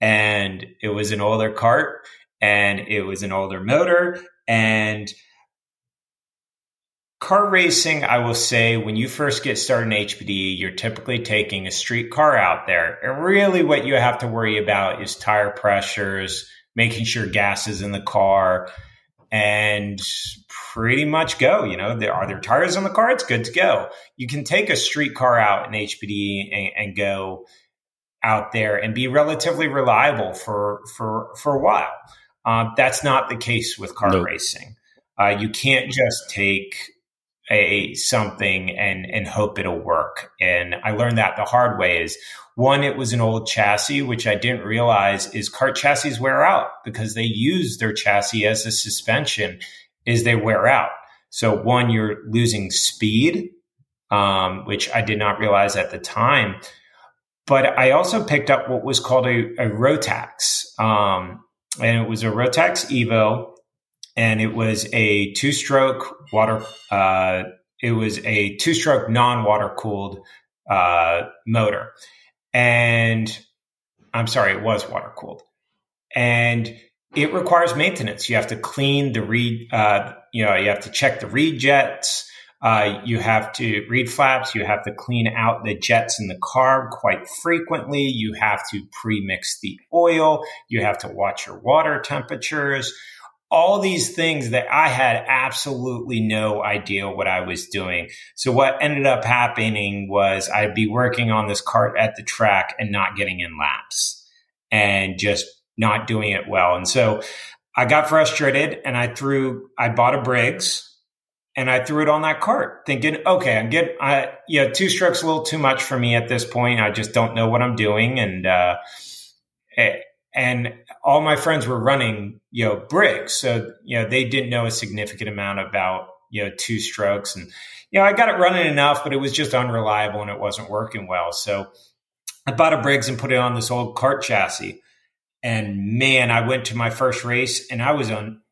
And it was an older cart and it was an older motor. And car racing, I will say, when you first get started in HPD, you're typically taking a street car out there. And really, what you have to worry about is tire pressures, making sure gas is in the car and pretty much go. You know, there are there tires on the car. It's good to go. You can take a street car out in HPD and, and go out there and be relatively reliable for for for a while. Uh, that's not the case with car nope. racing. Uh, you can't just take a something and and hope it'll work. And I learned that the hard way is one, it was an old chassis, which I didn't realize is cart chassis wear out because they use their chassis as a suspension is they wear out. So one, you're losing speed, um, which I did not realize at the time. But I also picked up what was called a, a Rotax. Um, and it was a Rotax Evo and it was a two stroke water, uh, it was a two stroke non water cooled uh, motor. And I'm sorry, it was water cooled. And it requires maintenance. You have to clean the reed, uh, you know, you have to check the reed jets. Uh, you have to reed flaps. You have to clean out the jets in the car quite frequently. You have to pre-mix the oil. You have to watch your water temperatures all these things that I had absolutely no idea what I was doing. So what ended up happening was I'd be working on this cart at the track and not getting in laps and just not doing it well. And so I got frustrated and I threw, I bought a Briggs and I threw it on that cart thinking, okay, I'm getting, I, yeah, two strokes a little too much for me at this point. I just don't know what I'm doing. And, uh, it, and all my friends were running, you know, Briggs. So, you know, they didn't know a significant amount about, you know, two strokes. And, you know, I got it running enough, but it was just unreliable and it wasn't working well. So I bought a Briggs and put it on this old cart chassis. And man, I went to my first race and I was on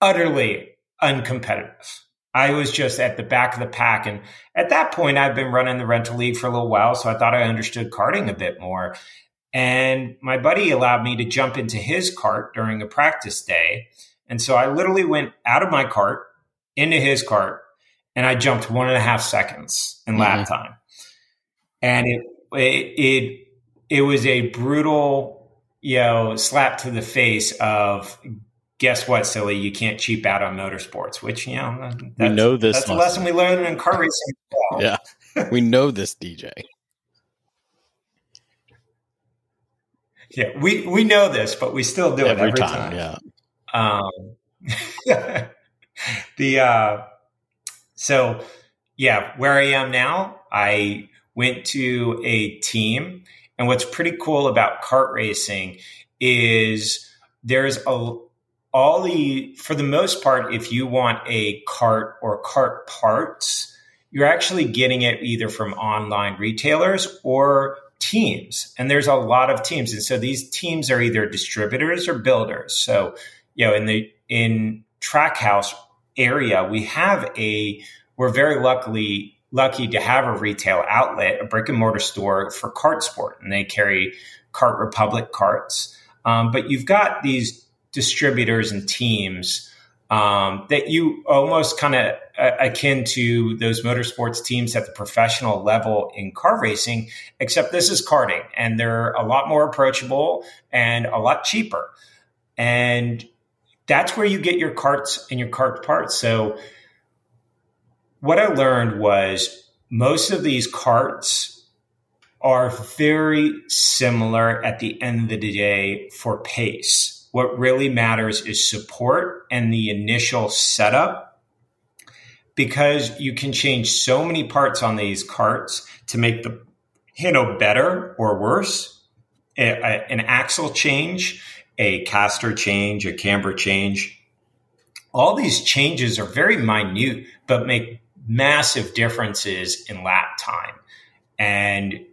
utterly uncompetitive. I was just at the back of the pack. And at that point, I'd been running the rental league for a little while. So I thought I understood karting a bit more. And my buddy allowed me to jump into his cart during a practice day. And so I literally went out of my cart into his cart and I jumped one and a half seconds in mm-hmm. lap time. And it, it, it, it was a brutal, you know, slap to the face of guess what, silly, you can't cheap out on motorsports, which, you know, we know this. That's a lesson we learned in car racing. Yeah. we know this, DJ. Yeah, we, we know this, but we still do every it every time. time. Yeah. Um, the, uh, so yeah, where I am now, I went to a team. And what's pretty cool about kart racing is there's a, all the, for the most part, if you want a cart or cart parts, you're actually getting it either from online retailers or teams. And there's a lot of teams. And so these teams are either distributors or builders. So, you know, in the, in Trackhouse area, we have a, we're very luckily lucky to have a retail outlet, a brick and mortar store for cart sport. And they carry Kart Republic carts. Um, but you've got these distributors and teams um, that you almost kind of uh, akin to those motorsports teams at the professional level in car racing, except this is karting and they're a lot more approachable and a lot cheaper. And that's where you get your carts and your cart parts. So, what I learned was most of these carts are very similar at the end of the day for pace what really matters is support and the initial setup because you can change so many parts on these carts to make the handle better or worse. A, a, an axle change, a caster change, a camber change. All these changes are very minute, but make massive differences in lap time. And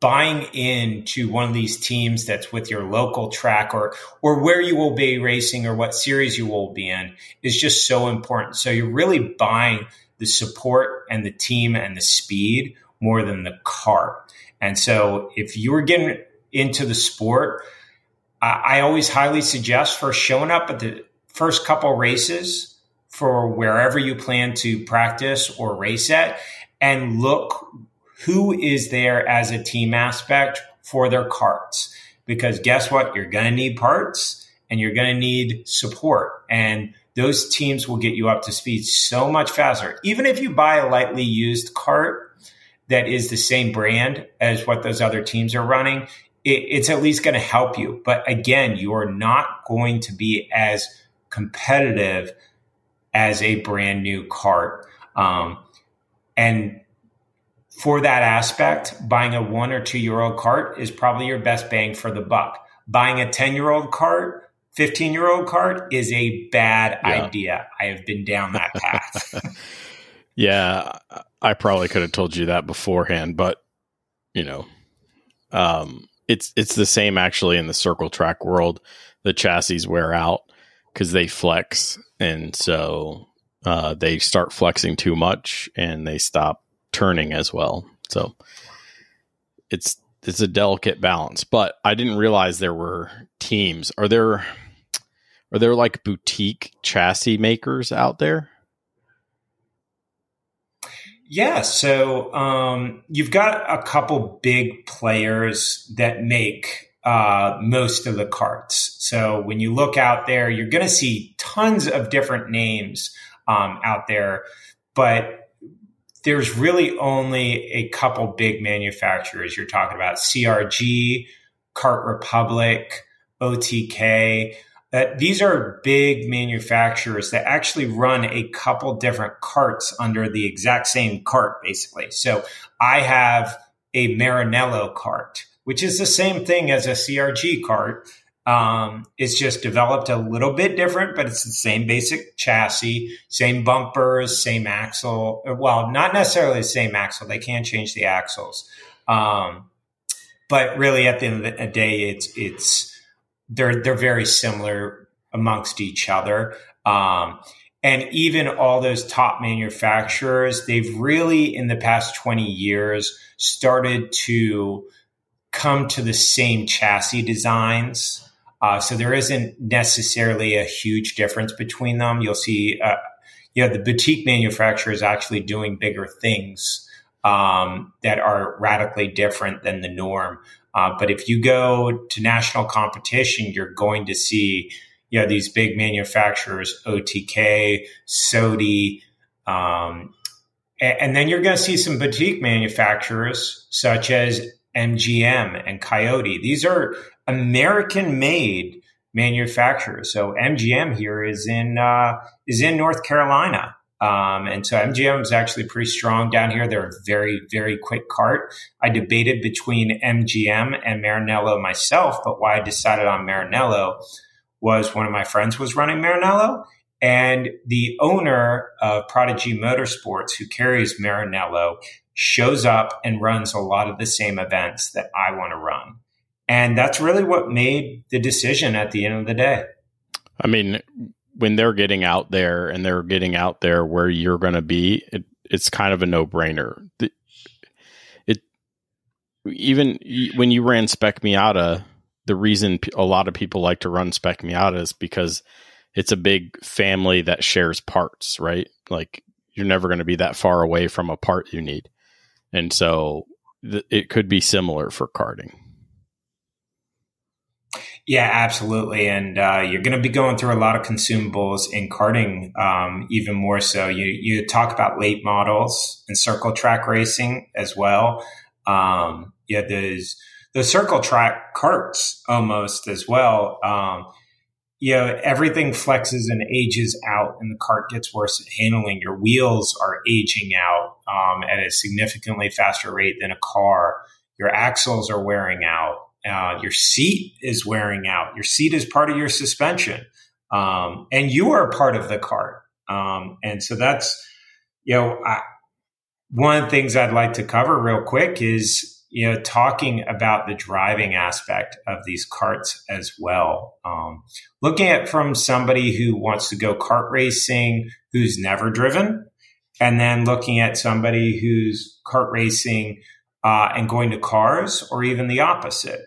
buying into one of these teams that's with your local track or or where you will be racing or what series you will be in is just so important. So you're really buying the support and the team and the speed more than the car. And so if you were getting into the sport, I, I always highly suggest for showing up at the first couple races for wherever you plan to practice or race at and look who is there as a team aspect for their carts. Because guess what? You're going to need parts and you're going to need support. And those teams will get you up to speed so much faster. Even if you buy a lightly used cart that is the same brand as what those other teams are running, it, it's at least going to help you. But again, you are not going to be as competitive as a brand new cart. Um, and for that aspect, buying a one or two year old cart is probably your best bang for the buck. Buying a 10 year old cart, 15 year old cart is a bad yeah. idea. I have been down that path. yeah, I probably could have told you that beforehand, but you know, um, it's it's the same actually in the circle track world. The chassis wear out because they flex, and so uh, they start flexing too much, and they stop turning as well. So it's it's a delicate balance. But I didn't realize there were teams. Are there are there like boutique chassis makers out there? Yeah, so um, you've got a couple big players that make uh, most of the carts. So when you look out there, you're going to see tons of different names um, out there, but there's really only a couple big manufacturers. You're talking about CRG, Kart Republic, OTK. Uh, these are big manufacturers that actually run a couple different carts under the exact same cart, basically. So I have a Maranello cart, which is the same thing as a CRG cart. Um, it's just developed a little bit different, but it's the same basic chassis, same bumpers, same axle. Well, not necessarily the same axle. They can't change the axles. Um, but really at the end of the day, it's, it's they're they're very similar amongst each other. Um, and even all those top manufacturers, they've really in the past 20 years started to come to the same chassis designs. Uh, so there isn't necessarily a huge difference between them. You'll see, uh, you know, the boutique manufacturers actually doing bigger things um, that are radically different than the norm. Uh, but if you go to national competition, you're going to see you know these big manufacturers, OTK, Sodi, um, and, and then you're going to see some boutique manufacturers such as MGM and Coyote. These are American-made manufacturers. So MGM here is in uh, is in North Carolina. Um, and so MGM is actually pretty strong down here. They're a very, very quick cart. I debated between MGM and Maranello myself, but why I decided on Maranello was one of my friends was running Maranello and the owner of Prodigy Motorsports, who carries Maranello, shows up and runs a lot of the same events that I want to run. And that's really what made the decision at the end of the day. I mean, when they're getting out there and they're getting out there where you're going to be, it, it's kind of a no brainer. It even when you ran Spec Miata, the reason a lot of people like to run Spec Miata is because it's a big family that shares parts, right? Like you're never going to be that far away from a part you need, and so th- it could be similar for karting. Yeah, absolutely. And uh, you're going to be going through a lot of consumables in karting, um, even more so. You you talk about late models and circle track racing as well. Um, yeah, there's the circle track carts almost as well. Um, you know, everything flexes and ages out, and the cart gets worse at handling. Your wheels are aging out um, at a significantly faster rate than a car. Your axles are wearing out uh, your seat is wearing out. Your seat is part of your suspension, um, and you are part of the cart. Um, and so that's, you know, I, one of the things I'd like to cover real quick is, you know, talking about the driving aspect of these carts as well. Um, looking at from somebody who wants to go kart racing, who's never driven, and then looking at somebody who's kart racing uh, and going to cars, or even the opposite.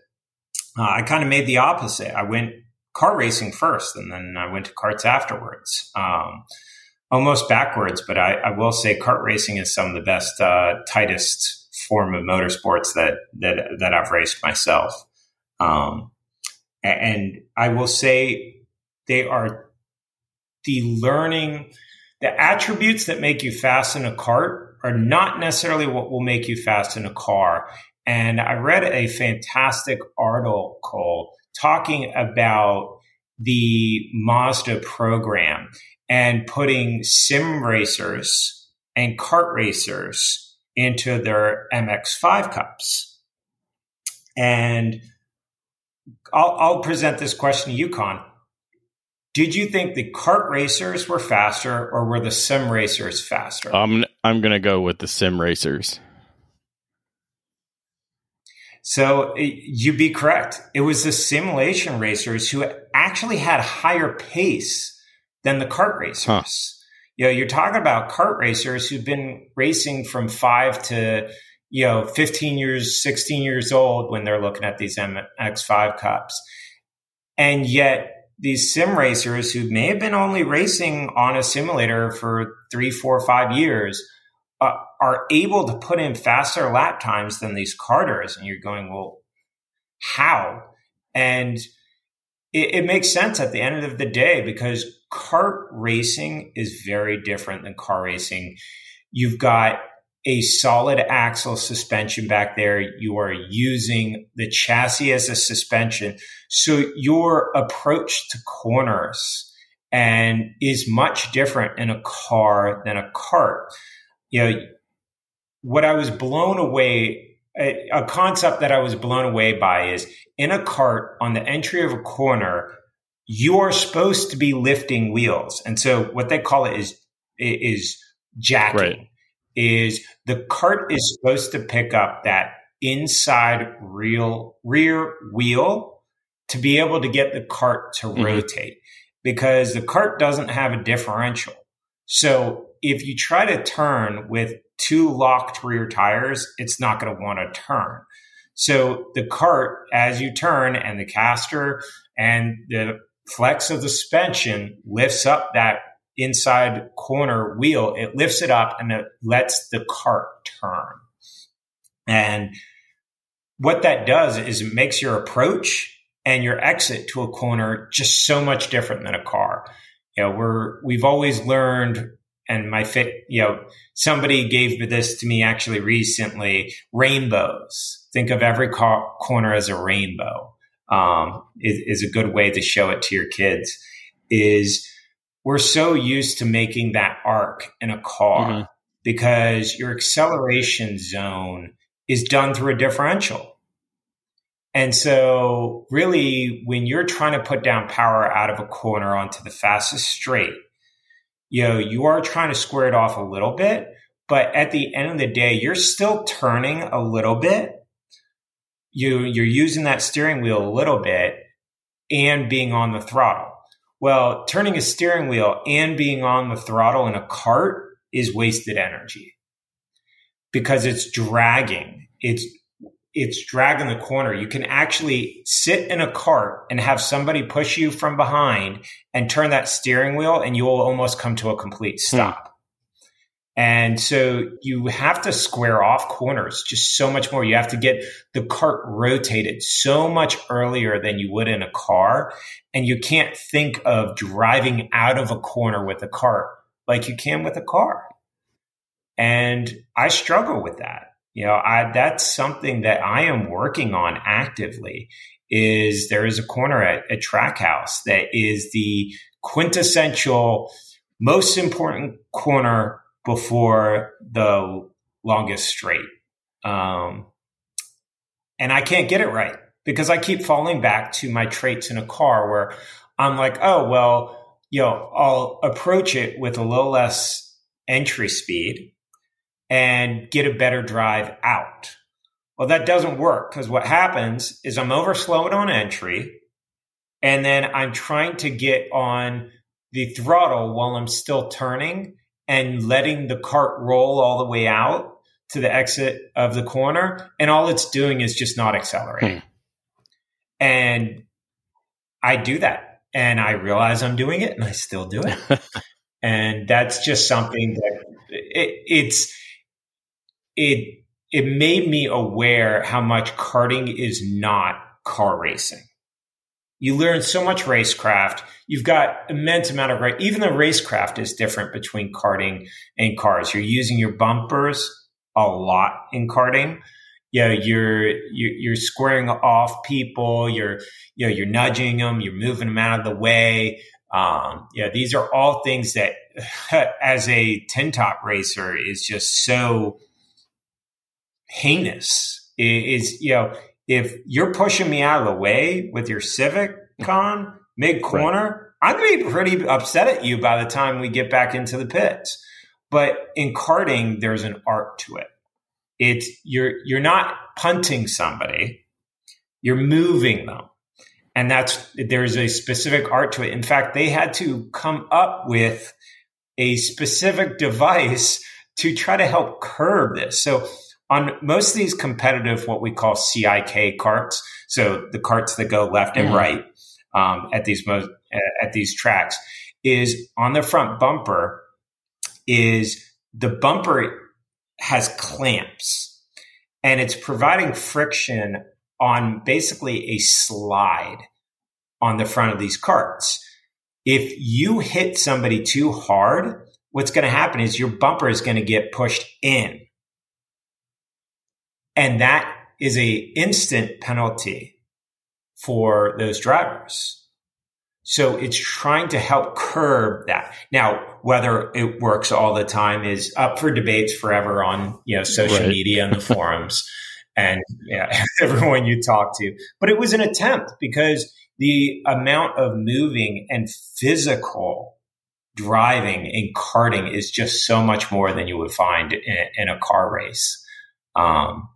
Uh, I kind of made the opposite. I went car racing first, and then I went to carts afterwards. Um, almost backwards, but I, I, will say kart racing is some of the best, uh, tightest form of motorsports that that that I've raced myself. Um, and I will say they are the learning, the attributes that make you fast in a cart are not necessarily what will make you fast in a car. And I read a fantastic article talking about the Mazda program and putting sim racers and kart racers into their MX5 cups. And I'll, I'll present this question to you, Con. Did you think the kart racers were faster or were the sim racers faster? Um, I'm going to go with the sim racers. So you'd be correct. It was the simulation racers who actually had higher pace than the kart racers. Huh. You know, you're talking about kart racers who've been racing from five to, you know, 15 years, 16 years old when they're looking at these MX5 cups. And yet these sim racers who may have been only racing on a simulator for three, four, five years uh, are able to put in faster lap times than these karters. And you're going, well, how? And it, it makes sense at the end of the day because kart racing is very different than car racing. You've got a solid axle suspension back there. You are using the chassis as a suspension. So your approach to corners and is much different in a car than a cart. you know, what I was blown away, a, a concept that I was blown away by is in a cart on the entry of a corner, you are supposed to be lifting wheels. And so what they call it is, is jacking. Right. Is the cart is supposed to pick up that inside real rear wheel to be able to get the cart to mm-hmm. rotate because the cart doesn't have a differential. So if you try to turn with two locked rear tires, it's not going to want to turn. So the cart, as you turn and the caster and the flex of the suspension lifts up that inside corner wheel, it lifts it up and it lets the cart turn. And what that does is it makes your approach and your exit to a corner just so much different than a car. You know, we're we've always learned and my fit, you know, somebody gave this to me actually recently, rainbows. Think of every car, corner as a rainbow. Um, is, is a good way to show it to your kids is we're so used to making that arc in a car mm-hmm. because your acceleration zone is done through a differential. And so, really, when you're trying to put down power out of a corner onto the fastest straight, you know, you are trying to square it off a little bit, but at the end of the day, you're still turning a little bit. You, you're using that steering wheel a little bit and being on the throttle. Well, turning a steering wheel and being on the throttle in a cart is wasted energy because it's dragging. It's it's dragging the corner. You can actually sit in a cart and have somebody push you from behind and turn that steering wheel and you will almost come to a complete hmm. stop. And so you have to square off corners just so much more. You have to get the cart rotated so much earlier than you would in a car. And you can't think of driving out of a corner with a cart like you can with a car. And I struggle with that. You know, I, that's something that I am working on actively is there is a corner at, at Trackhouse that is the quintessential most important corner before the longest straight. Um, and I can't get it right because I keep falling back to my traits in a car where I'm like, oh, well, you know, I'll approach it with a little less entry speed and get a better drive out. Well, that doesn't work because what happens is I'm over slowing on entry and then I'm trying to get on the throttle while I'm still turning and letting the cart roll all the way out to the exit of the corner. And all it's doing is just not accelerating. Hmm. And I do that and I realize I'm doing it and I still do it. and that's just something that it, it's, it, it made me aware how much karting is not car racing. You learn so much racecraft. You've got immense amount of. Even the racecraft is different between karting and cars. You're using your bumpers a lot in karting. You know, you're, you're, you're squaring off people. You're, you know, you're nudging them. You're moving them out of the way. Um, yeah, these are all things that as a tin top racer is just so heinous. It is, you know, if you're pushing me out of the way with your Civic con mid corner, right. I'm going to be pretty upset at you by the time we get back into the pits. But in karting, there's an art to it. It's you're you're not punting somebody, you're moving them. And that's there's a specific art to it. In fact, they had to come up with a specific device to try to help curb this. So on most of these competitive, what we call CIK carts, so the carts that go left and mm-hmm. right um, at these most at these tracks, is on the front bumper is the bumper has clamps and it's providing friction on basically a slide on the front of these carts. If you hit somebody too hard, what's going to happen is your bumper is going to get pushed in and that is a instant penalty for those drivers. So it's trying to help curb that. Now, whether it works all the time is up for debates forever on, you know, social right. media and the forums and yeah, everyone you talk to. But it was an attempt because the amount of moving and physical driving in karting is just so much more than you would find in, in a car race. Um,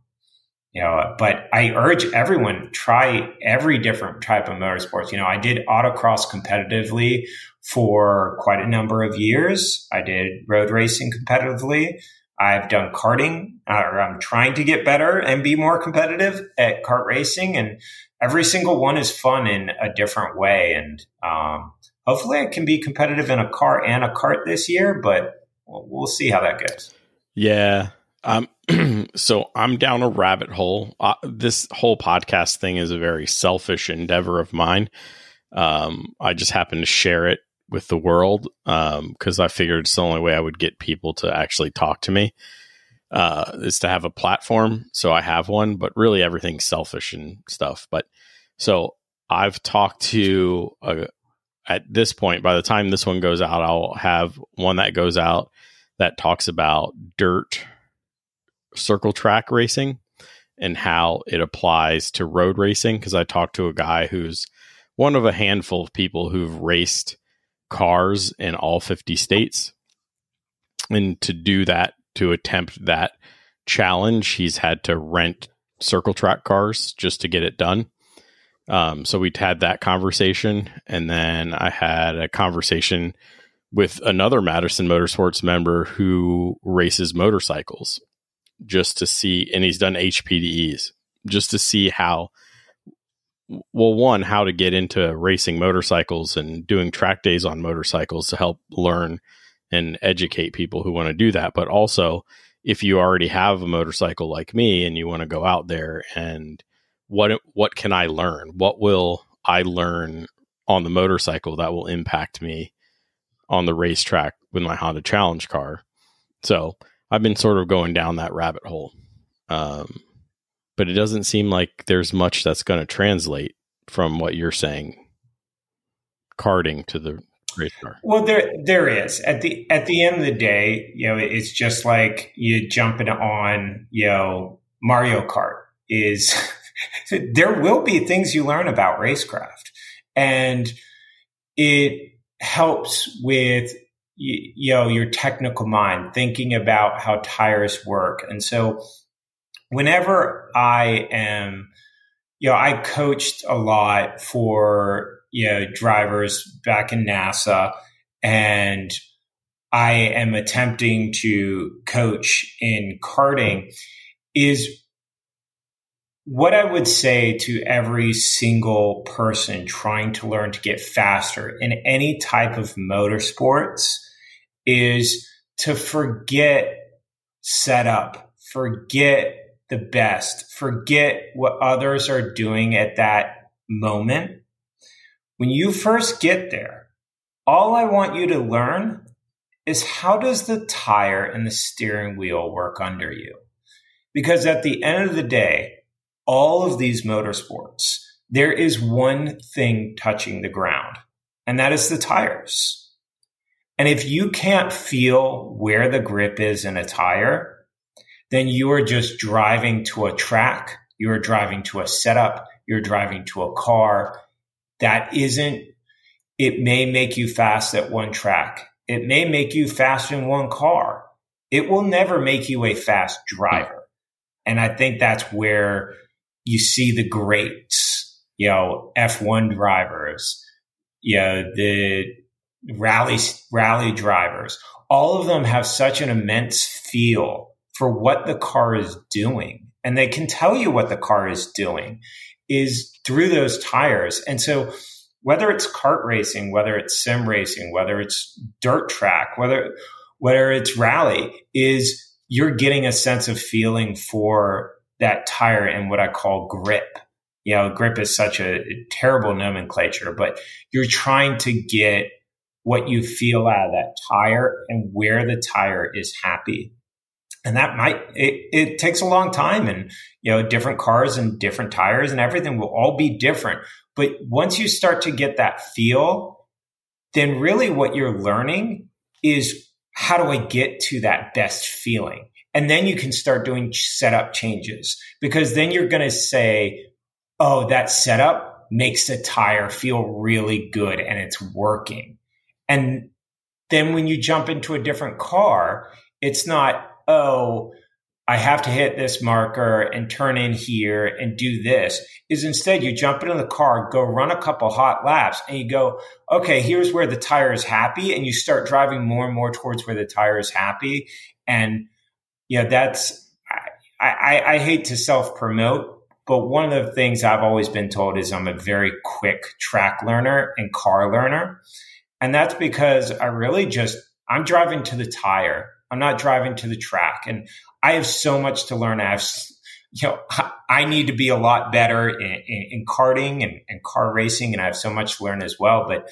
you know, but I urge everyone try every different type of motorsports. You know, I did autocross competitively for quite a number of years. I did road racing competitively. I've done karting, or I'm trying to get better and be more competitive at kart racing. And every single one is fun in a different way. And um, hopefully, I can be competitive in a car and a kart this year, but we'll see how that goes. Yeah. Um, so I'm down a rabbit hole. Uh, this whole podcast thing is a very selfish endeavor of mine. Um, I just happen to share it with the world because um, I figured it's the only way I would get people to actually talk to me uh, is to have a platform. So I have one, but really everything's selfish and stuff. But so I've talked to a, at this point, by the time this one goes out, I'll have one that goes out that talks about dirt circle track racing and how it applies to road racing. Because I talked to a guy who's one of a handful of people who've raced cars in all 50 states. And to do that, to attempt that challenge, he's had to rent circle track cars just to get it done. Um, so we had that conversation. And then I had a conversation with another Madison Motorsports member who races motorcycles just to see, and he's done HPDEs just to see how, well, one, how to get into racing motorcycles and doing track days on motorcycles to help learn and educate people who want to do that. But also, if you already have a motorcycle like me and you want to go out there and what what can I learn? What will I learn on the motorcycle that will impact me on the racetrack with my Honda Challenge car? So I've been sort of going down that rabbit hole. Um, but it doesn't seem like there's much that's going to translate from what you're saying karting to the race car. Well, there there is at the at the end of the day, you know, it's just like you jumping on, you know, Mario Kart. Is there will be things you learn about racecraft, and it helps with you, know your technical mind thinking about how tires work. And so whenever i am you know i coached a lot for you know drivers back in nasa and i am attempting to coach in karting is what I would say to every single person trying to learn to get faster in any type of motorsports is to forget setup, forget the best, forget what others are doing at that moment. When you first get there, all I want you to learn is how does the tire and the steering wheel work under you? Because at the end of the day, all of these motorsports, there is one thing touching the ground, and that is the tires. And if you can't feel where the grip is in a tire, then you are just driving to a track. You're driving to a setup. You're driving to a car that isn't, it may make you fast at one track. It may make you fast in one car. It will never make you a fast driver. And I think that's where you see the greats, you know, F1 drivers, you know, the rally rally drivers, all of them have such an immense feel for what the car is doing, and they can tell you what the car is doing is through those tires. And so, whether it's kart racing, whether it's sim racing, whether it's dirt track, whether whether it's rally, is you're getting a sense of feeling for that tire and what I call grip. You know, grip is such a terrible nomenclature, but you're trying to get what you feel out of that tire and where the tire is happy. And that might, it, it takes a long time and, you know, different cars and different tires and everything will all be different. But once you start to get that feel, then really what you're learning is how do I get to that best feeling? And then you can start doing setup changes because then you're going to say, oh, that setup makes the tire feel really good and it's working. And then when you jump into a different car, it's not, oh, I have to hit this marker and turn in here and do this is instead you jump into the car, go run a couple hot laps and you go, okay, here's where the tire is happy. And you start driving more and more towards where the tire is happy. And yeah, that's, I, I, I hate to self promote, but one of the things I've always been told is I'm a very quick track learner and car learner. And that's because I really just, I'm driving to the tire. I'm not driving to the track. And I have so much to learn. I have, you know, I need to be a lot better in, in, in karting and, and, car racing, and I have so much to learn as well. But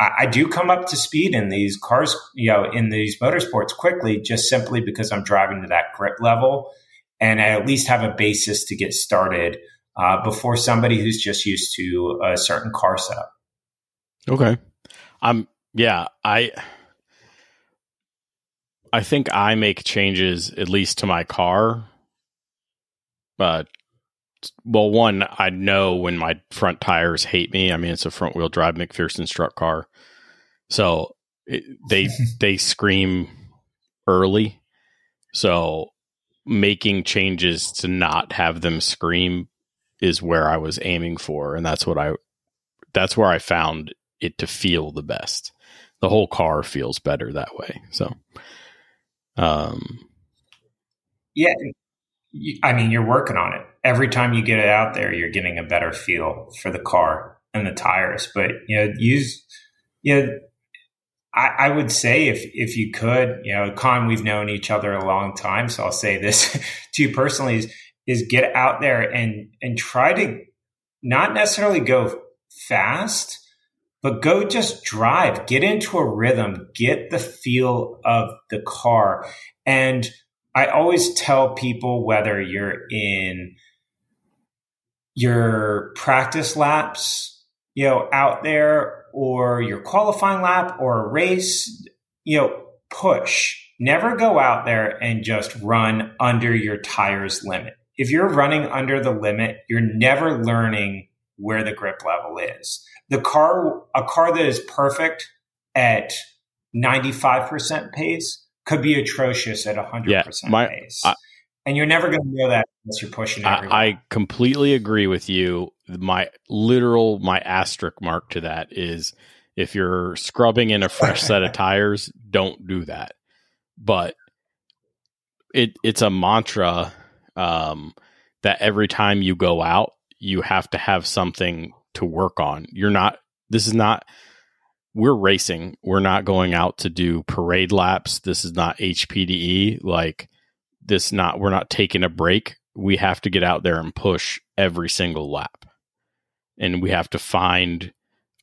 I, I, do come up to speed in these cars, you know, in these motorsports quickly, just simply because I'm driving to that grip level, and I at least have a basis to get started uh, before somebody who's just used to a certain car setup. Okay, I'm yeah I I think I make changes at least to my car. But well, one, I know when my front tires hate me. I mean, it's a front wheel drive MacPherson strut car, so it, they they scream early. So making changes to not have them scream is where I was aiming for, and that's what I that's where I found it to feel the best. The whole car feels better that way. So um, yeah, I mean, you're working on it. Every time you get it out there, you're getting a better feel for the car and the tires. But you know, use you know, I, I would say if if you could, you know, Con, we've known each other a long time, so I'll say this to you personally: is is get out there and and try to not necessarily go fast, but go just drive, get into a rhythm, get the feel of the car. And I always tell people whether you're in your practice laps, you know, out there or your qualifying lap or a race, you know, push. Never go out there and just run under your tires limit. If you're running under the limit, you're never learning where the grip level is the car, a car that is perfect at 95% pace could be atrocious at 100% yeah, my, pace. I, and you're never going to know that unless you're pushing I, I completely agree with you. My literal, my asterisk mark to that is if you're scrubbing in a fresh set of tires, don't do that. But it it's a mantra um, that every time you go out, you have to have something to work on. You're not, this is not, we're racing. We're not going out to do parade laps. This is not HPDE. Like, this not, we're not taking a break. We have to get out there and push every single lap. And we have to find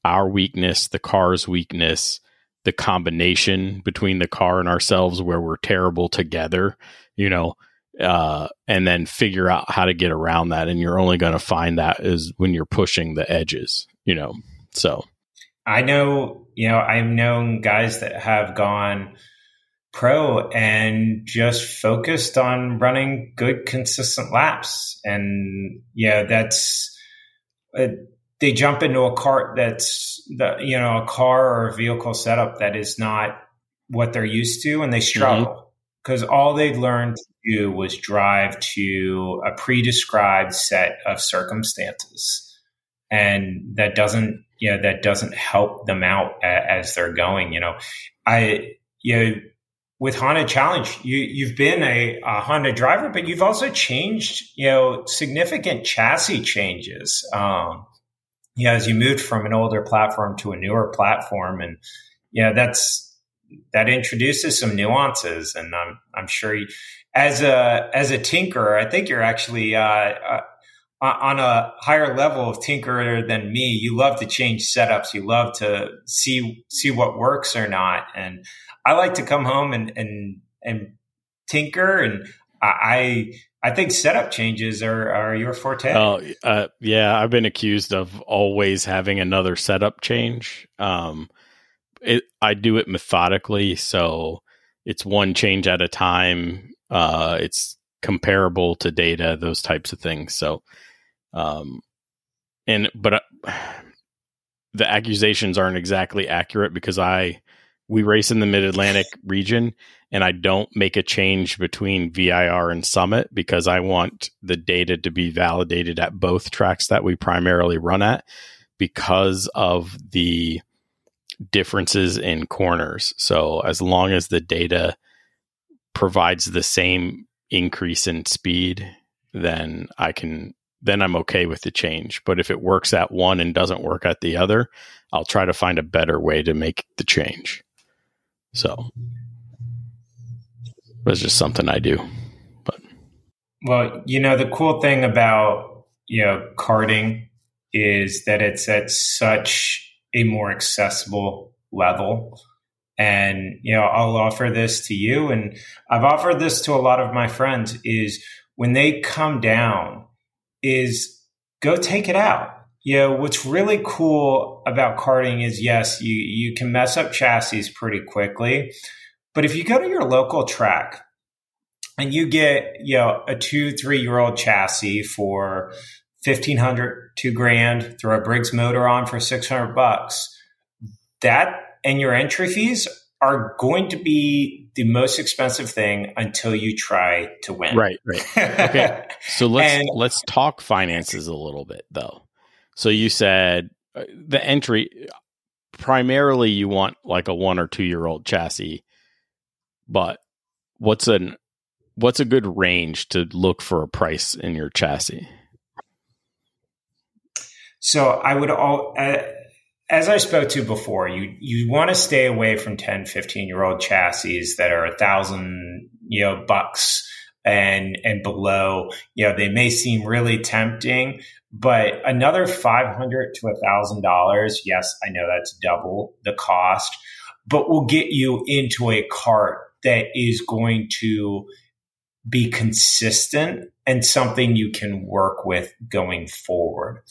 our weakness, the car's weakness, the combination between the car and ourselves where we're terrible together, you know, uh, and then figure out how to get around that. And you're only going to find that is when you're pushing the edges, you know. So I know, you know, I've known guys that have gone pro and just focused on running good, consistent laps. And yeah, that's. Uh, they jump into a cart that's the you know a car or a vehicle setup that is not what they're used to and they struggle mm-hmm because all they've learned do was drive to a pre-described set of circumstances. And that doesn't you know that doesn't help them out as they're going you know. I you know with honda challenge you you've been a, a honda driver but you've also changed you know significant chassis changes. Um you know as you moved from an older platform to a newer platform and yeah that's that introduces some nuances, and I'm I'm sure you, as a as a tinkerer, I think you're actually uh, uh, on a higher level of tinkerer than me. You love to change setups. You love to see see what works or not. And I like to come home and and and tinker. And I I think setup changes are are your forte. Oh uh, yeah, I've been accused of always having another setup change. Um, it, I do it methodically, so it's one change at a time. Uh, it's comparable to data, those types of things. So, um, and but uh, the accusations aren't exactly accurate because I we race in the Mid Atlantic region, and I don't make a change between VIR and Summit because I want the data to be validated at both tracks that we primarily run at because of the differences in corners. So as long as the data provides the same increase in speed, then I can then I'm okay with the change. But if it works at one and doesn't work at the other, I'll try to find a better way to make the change. So it's just something I do. But well, you know, the cool thing about you know karting is that it's at such a more accessible level. And you know, I'll offer this to you, and I've offered this to a lot of my friends. Is when they come down, is go take it out. You know, what's really cool about karting is yes, you you can mess up chassis pretty quickly, but if you go to your local track and you get you know a two three year old chassis for 1500 two grand throw a briggs motor on for 600 bucks that and your entry fees are going to be the most expensive thing until you try to win. Right right. Okay. So let's and, let's talk finances a little bit though. So you said uh, the entry primarily you want like a one or two year old chassis but what's an what's a good range to look for a price in your chassis? So I would all, uh, as I spoke to before, you you want to stay away from 10, 15 year old chassis that are a thousand, you know, bucks and and below. You know, they may seem really tempting, but another five hundred to a thousand dollars, yes, I know that's double the cost, but will get you into a cart that is going to be consistent and something you can work with going forward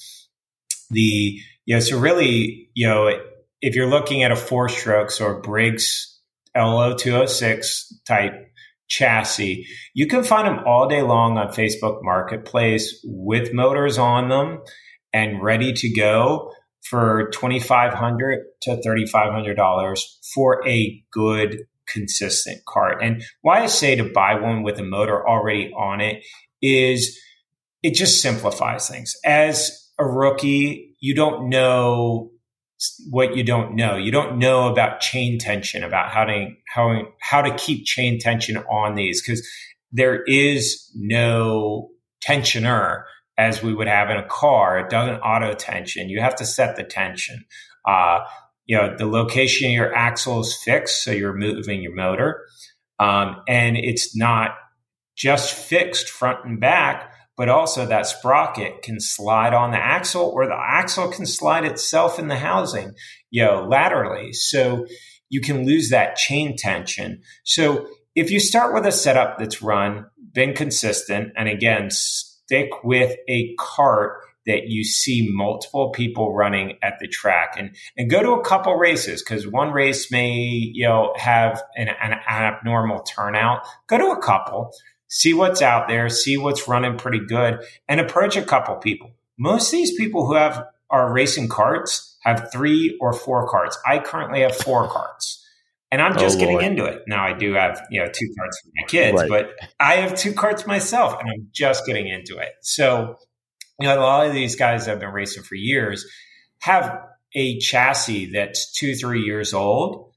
the you know so really you know if you're looking at a four strokes or Briggs LO206 type chassis, you can find them all day long on Facebook Marketplace with motors on them and ready to go for 2,500 to $3,500 for a good, consistent cart. And why I say to buy one with a motor already on it is it just simplifies things. As a rookie, you don't know what you don't know. You don't know about chain tension, about how to how how to keep chain tension on these because there is no tensioner as we would have in a car. It doesn't auto tension. You have to set the tension. Uh, you know the location of your axle is fixed, so you're moving your motor, um, and it's not just fixed front and back but also that sprocket can slide on the axle or the axle can slide itself in the housing, you know, laterally. So you can lose that chain tension. So if you start with a setup that's run, been consistent, and again, stick with a cart that you see multiple people running at the track and, and go to a couple races because one race may, you know, have an, an abnormal turnout. Go to a couple see what's out there, see what's running pretty good, and approach a couple people. Most of these people who have are racing carts have three or four carts. I currently have four carts. And I'm just oh, getting into it. Now I do have, you know, two carts for my kids, right. but I have two carts myself and I'm just getting into it. So, you know, a lot of these guys that have been racing for years have a chassis that's two, three years old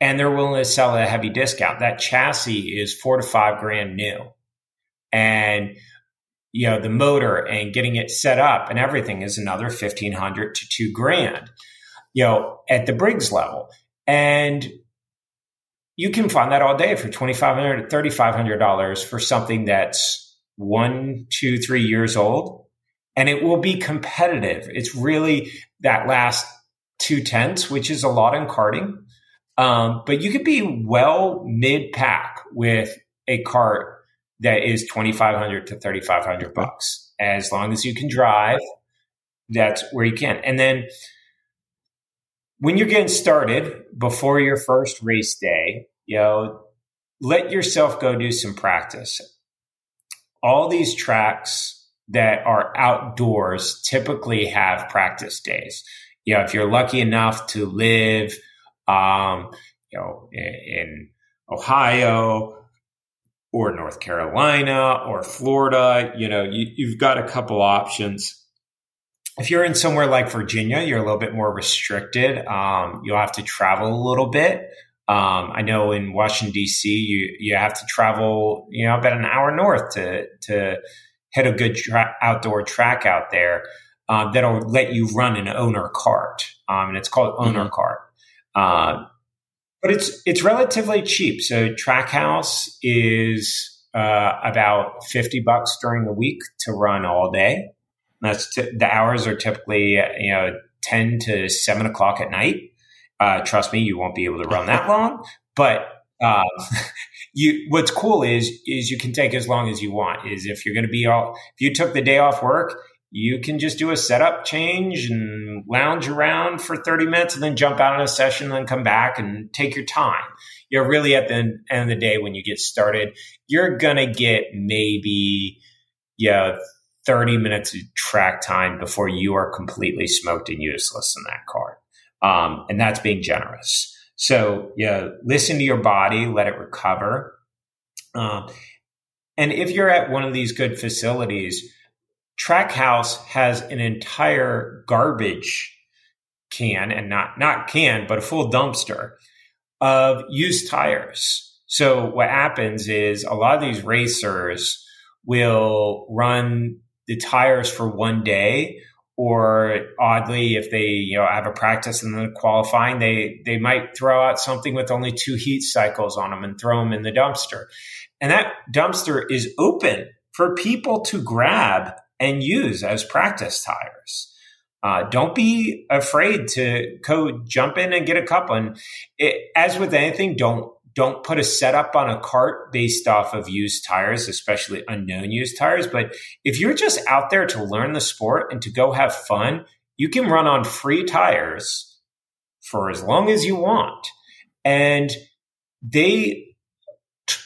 and they're willing to sell at a heavy discount. That chassis is four to five grand new. And you know, the motor and getting it set up and everything is another fifteen hundred to two grand, you know, at the Briggs level. And you can find that all day for twenty five hundred to thirty five hundred dollars for something that's one, two, three years old. And it will be competitive. It's really that last two tenths, which is a lot in karting um, but you could be well mid pack with a cart that is 2500 to 3500 bucks. As long as you can drive that's where you can. And then when you're getting started before your first race day you know let yourself go do some practice. All these tracks that are outdoors typically have practice days. You know if you're lucky enough to live um, you know, in Ohio or North Carolina or Florida, you know, you, you've got a couple options. If you're in somewhere like Virginia, you're a little bit more restricted. Um, you'll have to travel a little bit. Um, I know in Washington D.C., you you have to travel, you know, about an hour north to to hit a good tra- outdoor track out there uh, that'll let you run an owner cart, um, and it's called owner mm-hmm. cart. Uh, but it's it's relatively cheap. So Trackhouse is uh, about fifty bucks during the week to run all day. That's t- the hours are typically you know ten to seven o'clock at night. Uh, trust me, you won't be able to run that long. But um, you, what's cool is is you can take as long as you want. Is if you're going to be all if you took the day off work, you can just do a setup change and lounge around for 30 minutes and then jump out on a session and then come back and take your time. You're really at the end of the day when you get started, you're going to get maybe, yeah, 30 minutes of track time before you are completely smoked and useless in that cart. Um, and that's being generous. So, yeah, listen to your body, let it recover. Uh, and if you're at one of these good facilities, Trackhouse has an entire garbage can and not not can, but a full dumpster of used tires. So what happens is a lot of these racers will run the tires for one day or oddly if they you know have a practice and then qualifying they they might throw out something with only two heat cycles on them and throw them in the dumpster and that dumpster is open for people to grab and use as practice tires. Uh, don't be afraid to go jump in and get a couple. And it, as with anything, don't don't put a setup on a cart based off of used tires, especially unknown used tires. But if you're just out there to learn the sport and to go have fun, you can run on free tires for as long as you want. And they,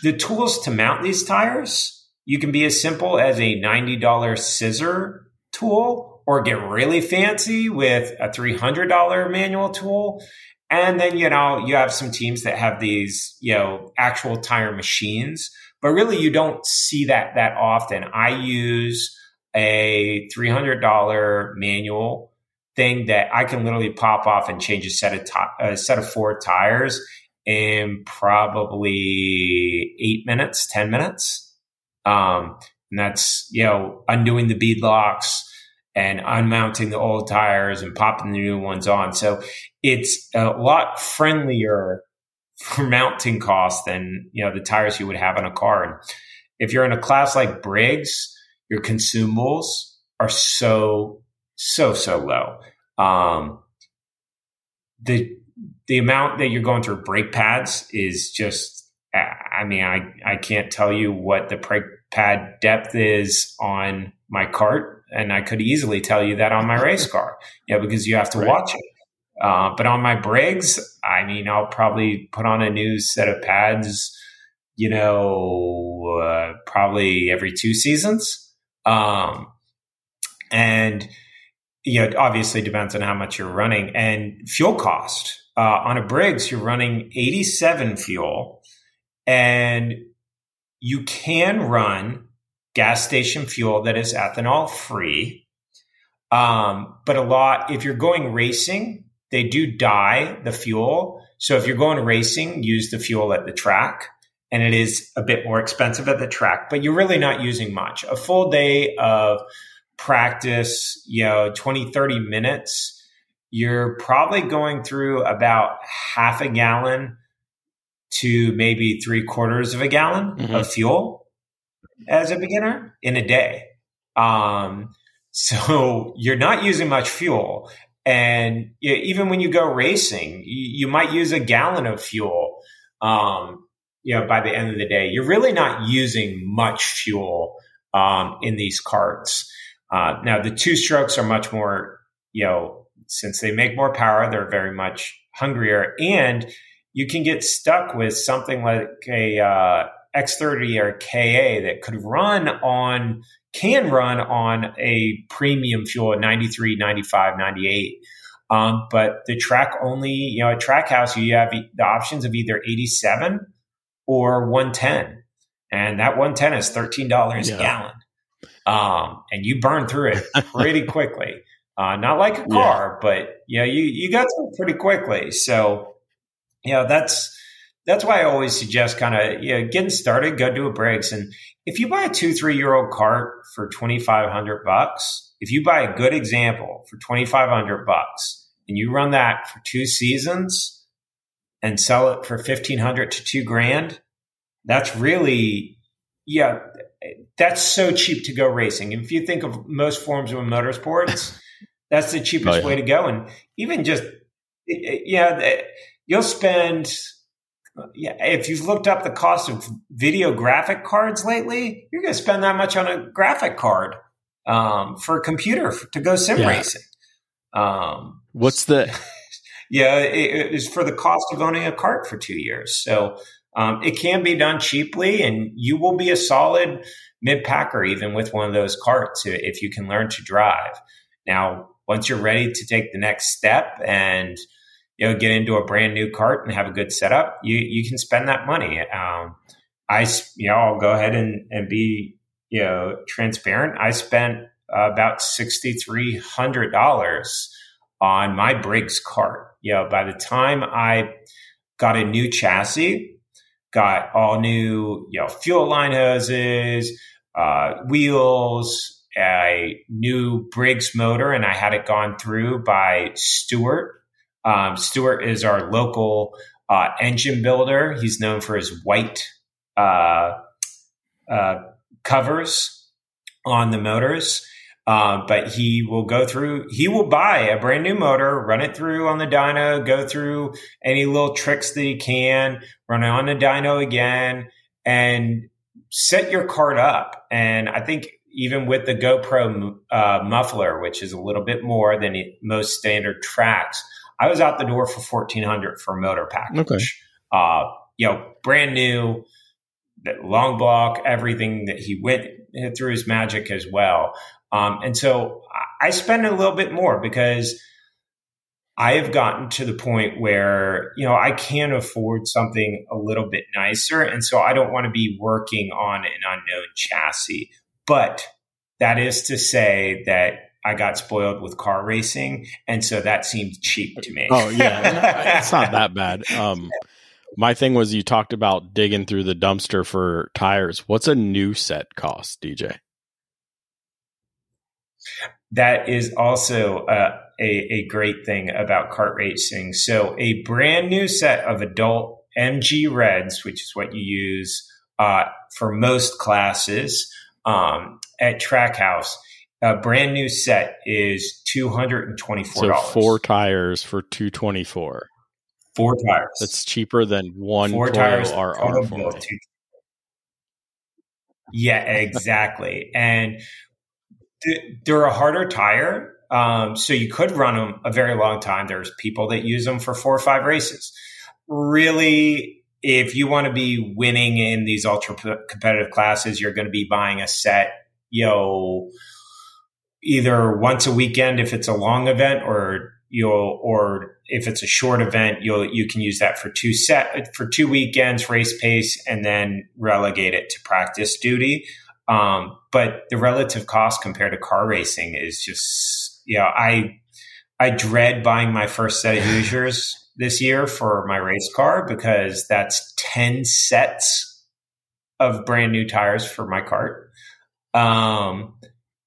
the tools to mount these tires you can be as simple as a $90 scissor tool or get really fancy with a $300 manual tool. And then, you know, you have some teams that have these, you know, actual tire machines, but really you don't see that that often. I use a $300 manual thing that I can literally pop off and change a set of t- a set of four tires in probably eight minutes, 10 minutes. Um, and that's, you know, undoing the bead locks and unmounting the old tires and popping the new ones on. So it's a lot friendlier for mounting costs than, you know, the tires you would have in a car. And if you're in a class like Briggs, your consumables are so, so, so low. Um, the, the amount that you're going through brake pads is just I mean, I, I can't tell you what the brake pad depth is on my cart, and I could easily tell you that on my race car, yeah, because you have to right. watch it. Uh, but on my Briggs, I mean, I'll probably put on a new set of pads, you know, uh, probably every two seasons. Um, and, you know, obviously depends on how much you're running and fuel cost. Uh, on a Briggs, you're running 87 fuel and you can run gas station fuel that is ethanol free. Um, but a lot, if you're going racing, they do dye the fuel. So if you're going racing, use the fuel at the track. And it is a bit more expensive at the track, but you're really not using much. A full day of practice, you know, 20, 30 minutes, you're probably going through about half a gallon to maybe three quarters of a gallon mm-hmm. of fuel as a beginner in a day. Um, so you're not using much fuel. And even when you go racing, you, might use a gallon of fuel. Um, you know, by the end of the day, you're really not using much fuel um, in these carts. Uh, now, the two strokes are much more, you know, since they make more power, they're very much hungrier. And you can get stuck with something like a uh, X30 or KA that could run on, can run on a premium fuel 93, 95, 98. Um, but the track only, you know, at Trackhouse, you have the options of either 87 or 110. And that 110 is $13 yeah. a gallon. Um, and you burn through it pretty quickly. Uh, not like a car, yeah. but you know, you, you got through pretty quickly. So, you know, that's, that's why I always suggest kind of, you know, getting started, go do a Briggs. And if you buy a two, three year old cart for 2,500 bucks, if you buy a good example for 2,500 bucks and you run that for two seasons and sell it for 1,500 to two grand, that's really, yeah, that's so cheap to go racing. If you think of most forms of motorsports, that's the cheapest oh, yeah. way to go. And even just, yeah, you'll spend, yeah, if you've looked up the cost of video graphic cards lately, you're going to spend that much on a graphic card um, for a computer for, to go sim yeah. racing. Um, What's the? yeah, it, it is for the cost of owning a cart for two years. So um, it can be done cheaply, and you will be a solid mid packer even with one of those carts if you can learn to drive. Now, once you're ready to take the next step and you know get into a brand new cart and have a good setup, you you can spend that money. Um, I you know I'll go ahead and and be you know transparent. I spent uh, about sixty three hundred dollars on my Briggs cart. You know, by the time I got a new chassis got all new, you know, fuel line hoses, uh, wheels, a new Briggs motor, and I had it gone through by Stewart. Um, Stewart is our local uh, engine builder. He's known for his white uh, uh covers on the motors. Uh, but he will go through, he will buy a brand new motor, run it through on the dyno, go through any little tricks that he can, run it on the dyno again, and set your cart up. And I think even with the GoPro uh, muffler, which is a little bit more than most standard tracks, I was out the door for fourteen hundred for a motor package. Okay. Uh, you know, brand new, long block, everything that he went through his magic as well. Um, and so I spend a little bit more because I have gotten to the point where, you know, I can afford something a little bit nicer. And so I don't want to be working on an unknown chassis. But that is to say that I got spoiled with car racing. And so that seemed cheap to me. Oh, yeah. it's not that bad. Um, my thing was you talked about digging through the dumpster for tires. What's a new set cost, DJ? That is also uh, a, a great thing about kart racing. So, a brand new set of adult MG Reds, which is what you use uh, for most classes um, at Trackhouse, a brand new set is two hundred and twenty four. So four tires for two twenty four. Four tires. That's cheaper than one four tires RR. Yeah, exactly. and they're a harder tire. Um, so you could run them a very long time. There's people that use them for four or five races. Really, if you want to be winning in these ultra competitive classes, you're going to be buying a set, you know, either once a weekend if it's a long event or you'll or if it's a short event you'll you can use that for two set for two weekends race pace and then relegate it to practice duty um, but the relative cost compared to car racing is just, you know, I, I dread buying my first set of Hoosiers this year for my race car because that's 10 sets of brand new tires for my cart. Um,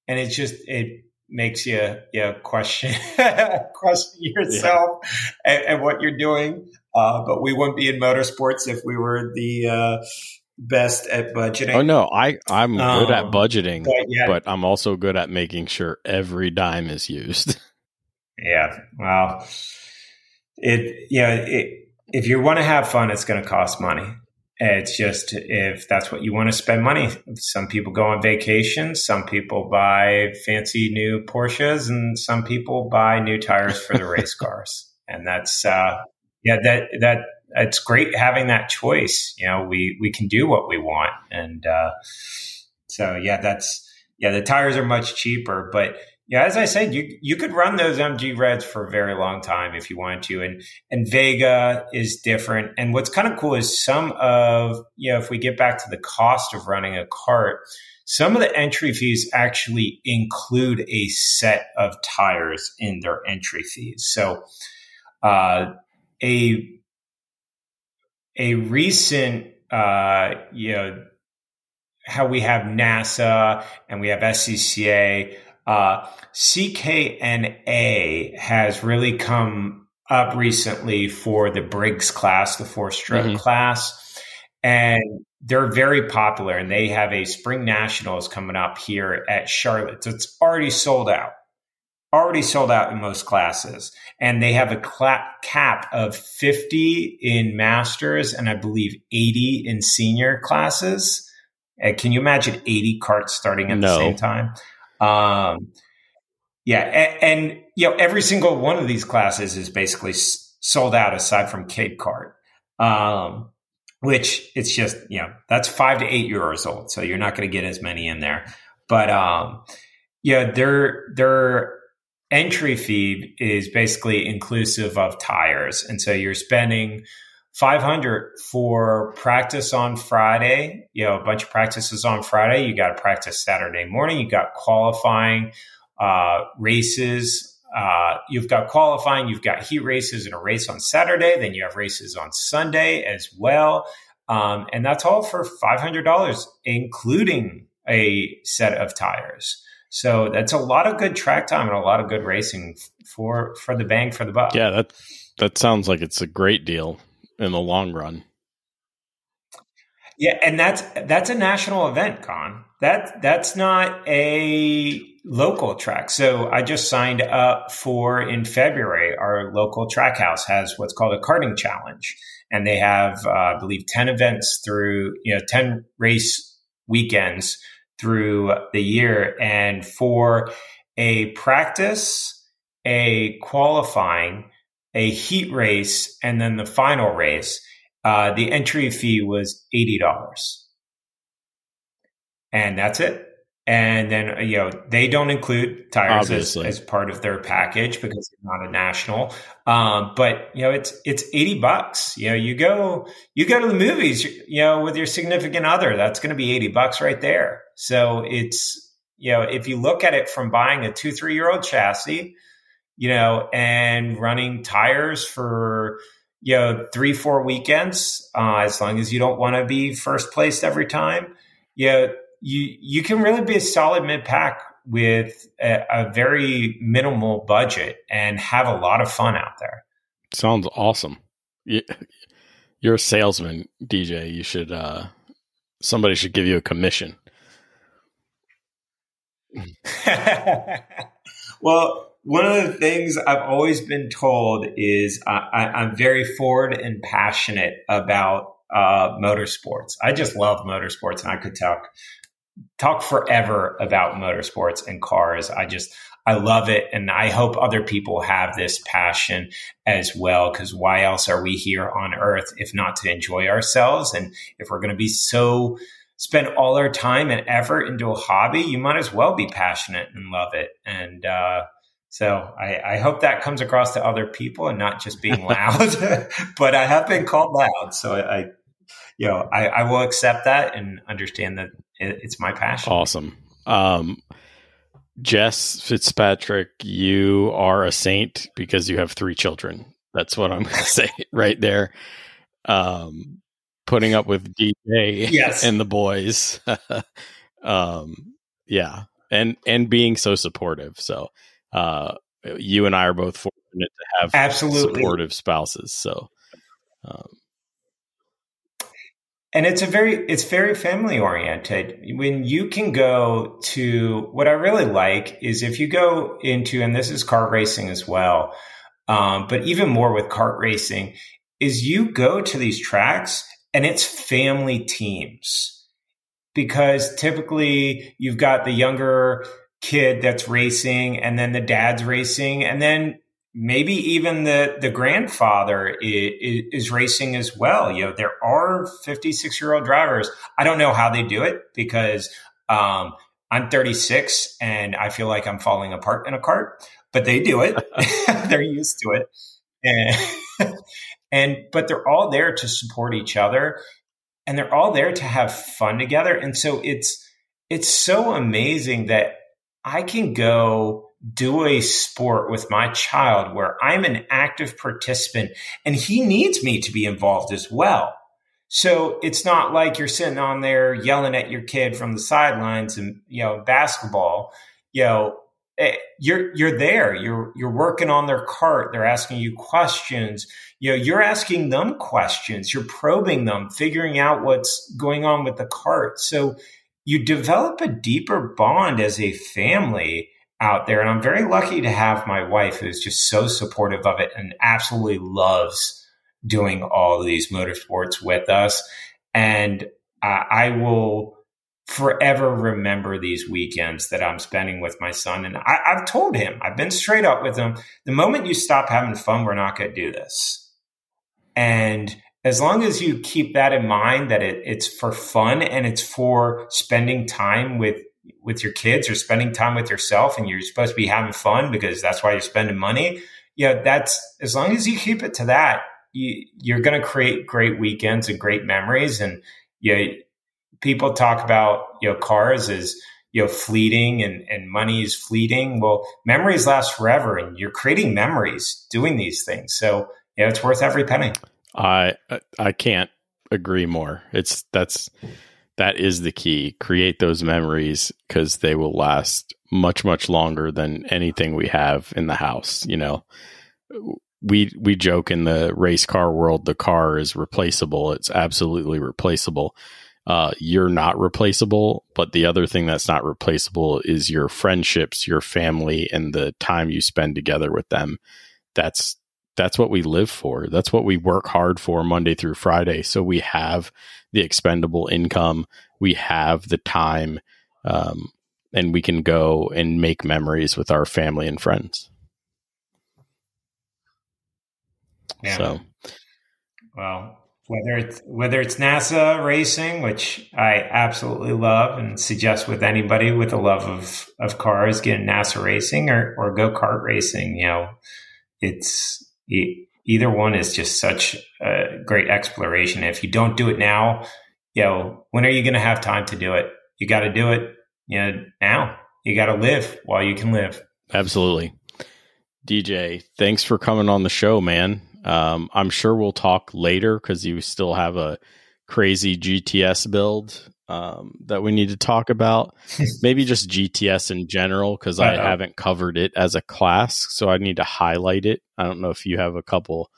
and it's just, it makes you, you question, question yourself yeah. and, and, what you're doing. Uh, but we wouldn't be in motorsports if we were the, uh, best at budgeting. Oh no, I I'm um, good at um, budgeting, but, yeah. but, I'm also good at making sure every dime is used. yeah, well, it yeah, it, if you want to have fun, it's going to cost money. It's just if that's what you want to spend money. Some people go on vacation, some people buy fancy new Porsches, and some people buy new tires for the race cars. And that's uh, yeah, that that it's great having that choice. You know, we we can do what we want, and uh, so yeah, that's yeah. The tires are much cheaper, but yeah, as I said, you you could run those MG Reds for a very long time if you wanted to, and and Vega is different. And what's kind of cool is some of you know if we get back to the cost of running a cart, some of the entry fees actually include a set of tires in their entry fees. So, uh, a a recent uh, you know how we have NASA and we have SCCA uh, CKNA has really come up recently for the Briggs class, the four stroke mm-hmm. class. And they're very popular and they have a spring nationals coming up here at Charlotte. So it's already sold out, already sold out in most classes. And they have a cap of 50 in masters and I believe 80 in senior classes. Uh, can you imagine 80 carts starting at no. the same time? Um, yeah, and, and, you know every single one of these classes is basically sold out aside from Cape Cart, um, which it's just you know that's five to eight euros old, so you're not going to get as many in there. But um, yeah, their their entry fee is basically inclusive of tires, and so you're spending 500 for practice on Friday. You know, a bunch of practices on Friday. You got to practice Saturday morning. You got qualifying uh, races. Uh, you've got qualifying. You've got heat races and a race on Saturday. Then you have races on Sunday as well. Um, and that's all for $500, including a set of tires. So that's a lot of good track time and a lot of good racing for for the bang for the buck. Yeah, that that sounds like it's a great deal in the long run. Yeah, and that's that's a national event, Con. That that's not a local track. So I just signed up for in February. Our local Trackhouse has what's called a karting challenge, and they have, uh, I believe, ten events through you know ten race weekends through the year, and for a practice, a qualifying a heat race, and then the final race, uh, the entry fee was eighty dollars, and that's it. And then you know they don't include tires as, as, part of their package because it's not a national. Um, but you know it's it's eighty bucks. You know you go you go to the movies. You know with your significant other, that's going to be eighty bucks right there. So it's you know if you look at it from buying a two three year old chassis you know, and running tires for, you know, three, four weekends, uh, as long as you don't want to be first place every time, you know, you, you can really be a solid mid pack with a, a very minimal budget and have a lot of fun out there. Sounds awesome. You're a salesman, DJ. You should, uh, somebody should give you a commission. well, one of the things I've always been told is I, am very forward and passionate about uh, motorsports. I just love motorsports, and I could talk talk forever about motorsports and cars. I just I love it, and I hope other people have this passion as well. Because why else are we here on Earth if not to enjoy ourselves? And if we're going to be so spend all our time and effort into a hobby, you might as well be passionate and love it. And uh, so I, I, hope that comes across to other people and not just being loud. but I have been called loud, so I, you know, I, I will accept that and understand that it, it's my passion. Awesome. Um, Jess Fitzpatrick, you are a saint because you have three children. That's what I'm going to say right there. Um, putting up with DJ yes. and the boys. um, yeah, and and being so supportive. So uh, you and I are both fortunate to have absolutely supportive spouses. So, um, and it's a very it's very family oriented when you can go to what i really like is if you go into and this is kart racing as well um, but even more with kart racing is you go to these tracks and it's family teams because typically you've got the younger kid that's racing and then the dad's racing and then maybe even the the grandfather is, is, racing as well you know there are 56 year old drivers i don't know how they do it because um, I'm 36 and I feel like I'm falling apart in a kart, but they do it. they're used to it. And, and, but they're all there to support each other and they're all there to have fun together. And so it's, it's so amazing that I can go do a sport with my child where I'm an active participant and he needs me to be involved as well. So it's not like you're sitting on there yelling at your kid from the sidelines and you know basketball. You know, eh, you're you're there. You're you're working on their kart. They're asking you questions. You know, you're asking them questions. You're probing them, figuring out what's going on with the kart. So you develop a deeper bond as a family out there. And I'm very lucky to have my wife who's just so supportive of it and absolutely loves doing all these motorsports with us. And uh, I will forever remember these weekends that I'm spending with my son. And I, have told him, I've been straight up with him. The moment you stop having fun, we're not going to do this. And as long as you keep that in mind, that it, it's for fun and it's for spending time with with your kids or spending time with yourself, and you're supposed to be having fun because that's why you're spending money. Yeah, that's as long as you keep it to that, you, are going to create great weekends and great memories. And you know, people talk about you know cars as you know fleeting and and money is fleeting. Well, memories last forever, and you're creating memories doing these things. So you know, it's worth every penny. I I can't agree more. It's that's that is the key. Create those memories because they will last much much longer than anything we have in the house. You know, we we joke in the race car world the car is replaceable it's absolutely replaceable uh, you're not replaceable but the other thing that's not replaceable is your friendships your family and the time you spend together with them that's that's what we live for that's what we work hard for monday through friday so we have the expendable income we have the time um, and we can go and make memories with our family and friends Yeah. So, well, whether it's whether it's NASA racing, which I absolutely love and suggest with anybody with a love of of cars, get NASA racing or or go kart racing. You know, it's either one is just such a great exploration. If you don't do it now, you know, when are you going to have time to do it? You got to do it, you know, now. You got to live while you can live. Absolutely. DJ, thanks for coming on the show, man. Um, I'm sure we'll talk later because you still have a crazy GTS build um, that we need to talk about. Maybe just GTS in general because I haven't covered it as a class, so I need to highlight it. I don't know if you have a couple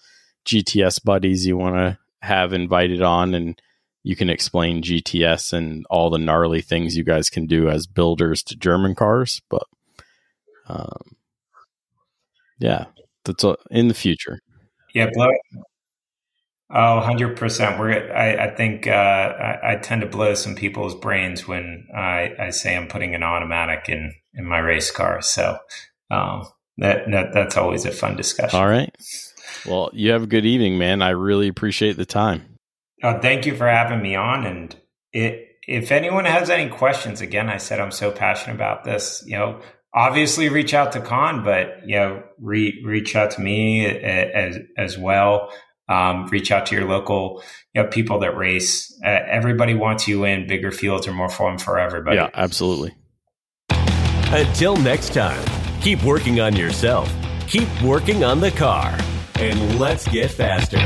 GTS buddies you want to have invited on and you can explain GTS and all the gnarly things you guys can do as builders to German cars. But um, yeah, that's in the future. Yeah, blow. Oh, 100%. We're, I, I think uh, I, I, tend to blow some people's brains when I, I say I'm putting an automatic in, in my race car. So um, that, that that's always a fun discussion. All right. Well, you have a good evening, man. I really appreciate the time. Oh, thank you for having me on. And it, if anyone has any questions, again, I said I'm so passionate about this. You know, obviously reach out to Con, but you know, re- reach out to me as as well. Um, reach out to your local you know, people that race. Uh, everybody wants you in. Bigger fields are more fun for everybody. Yeah, absolutely. Until next time, keep working on yourself. Keep working on the car, and let's get faster.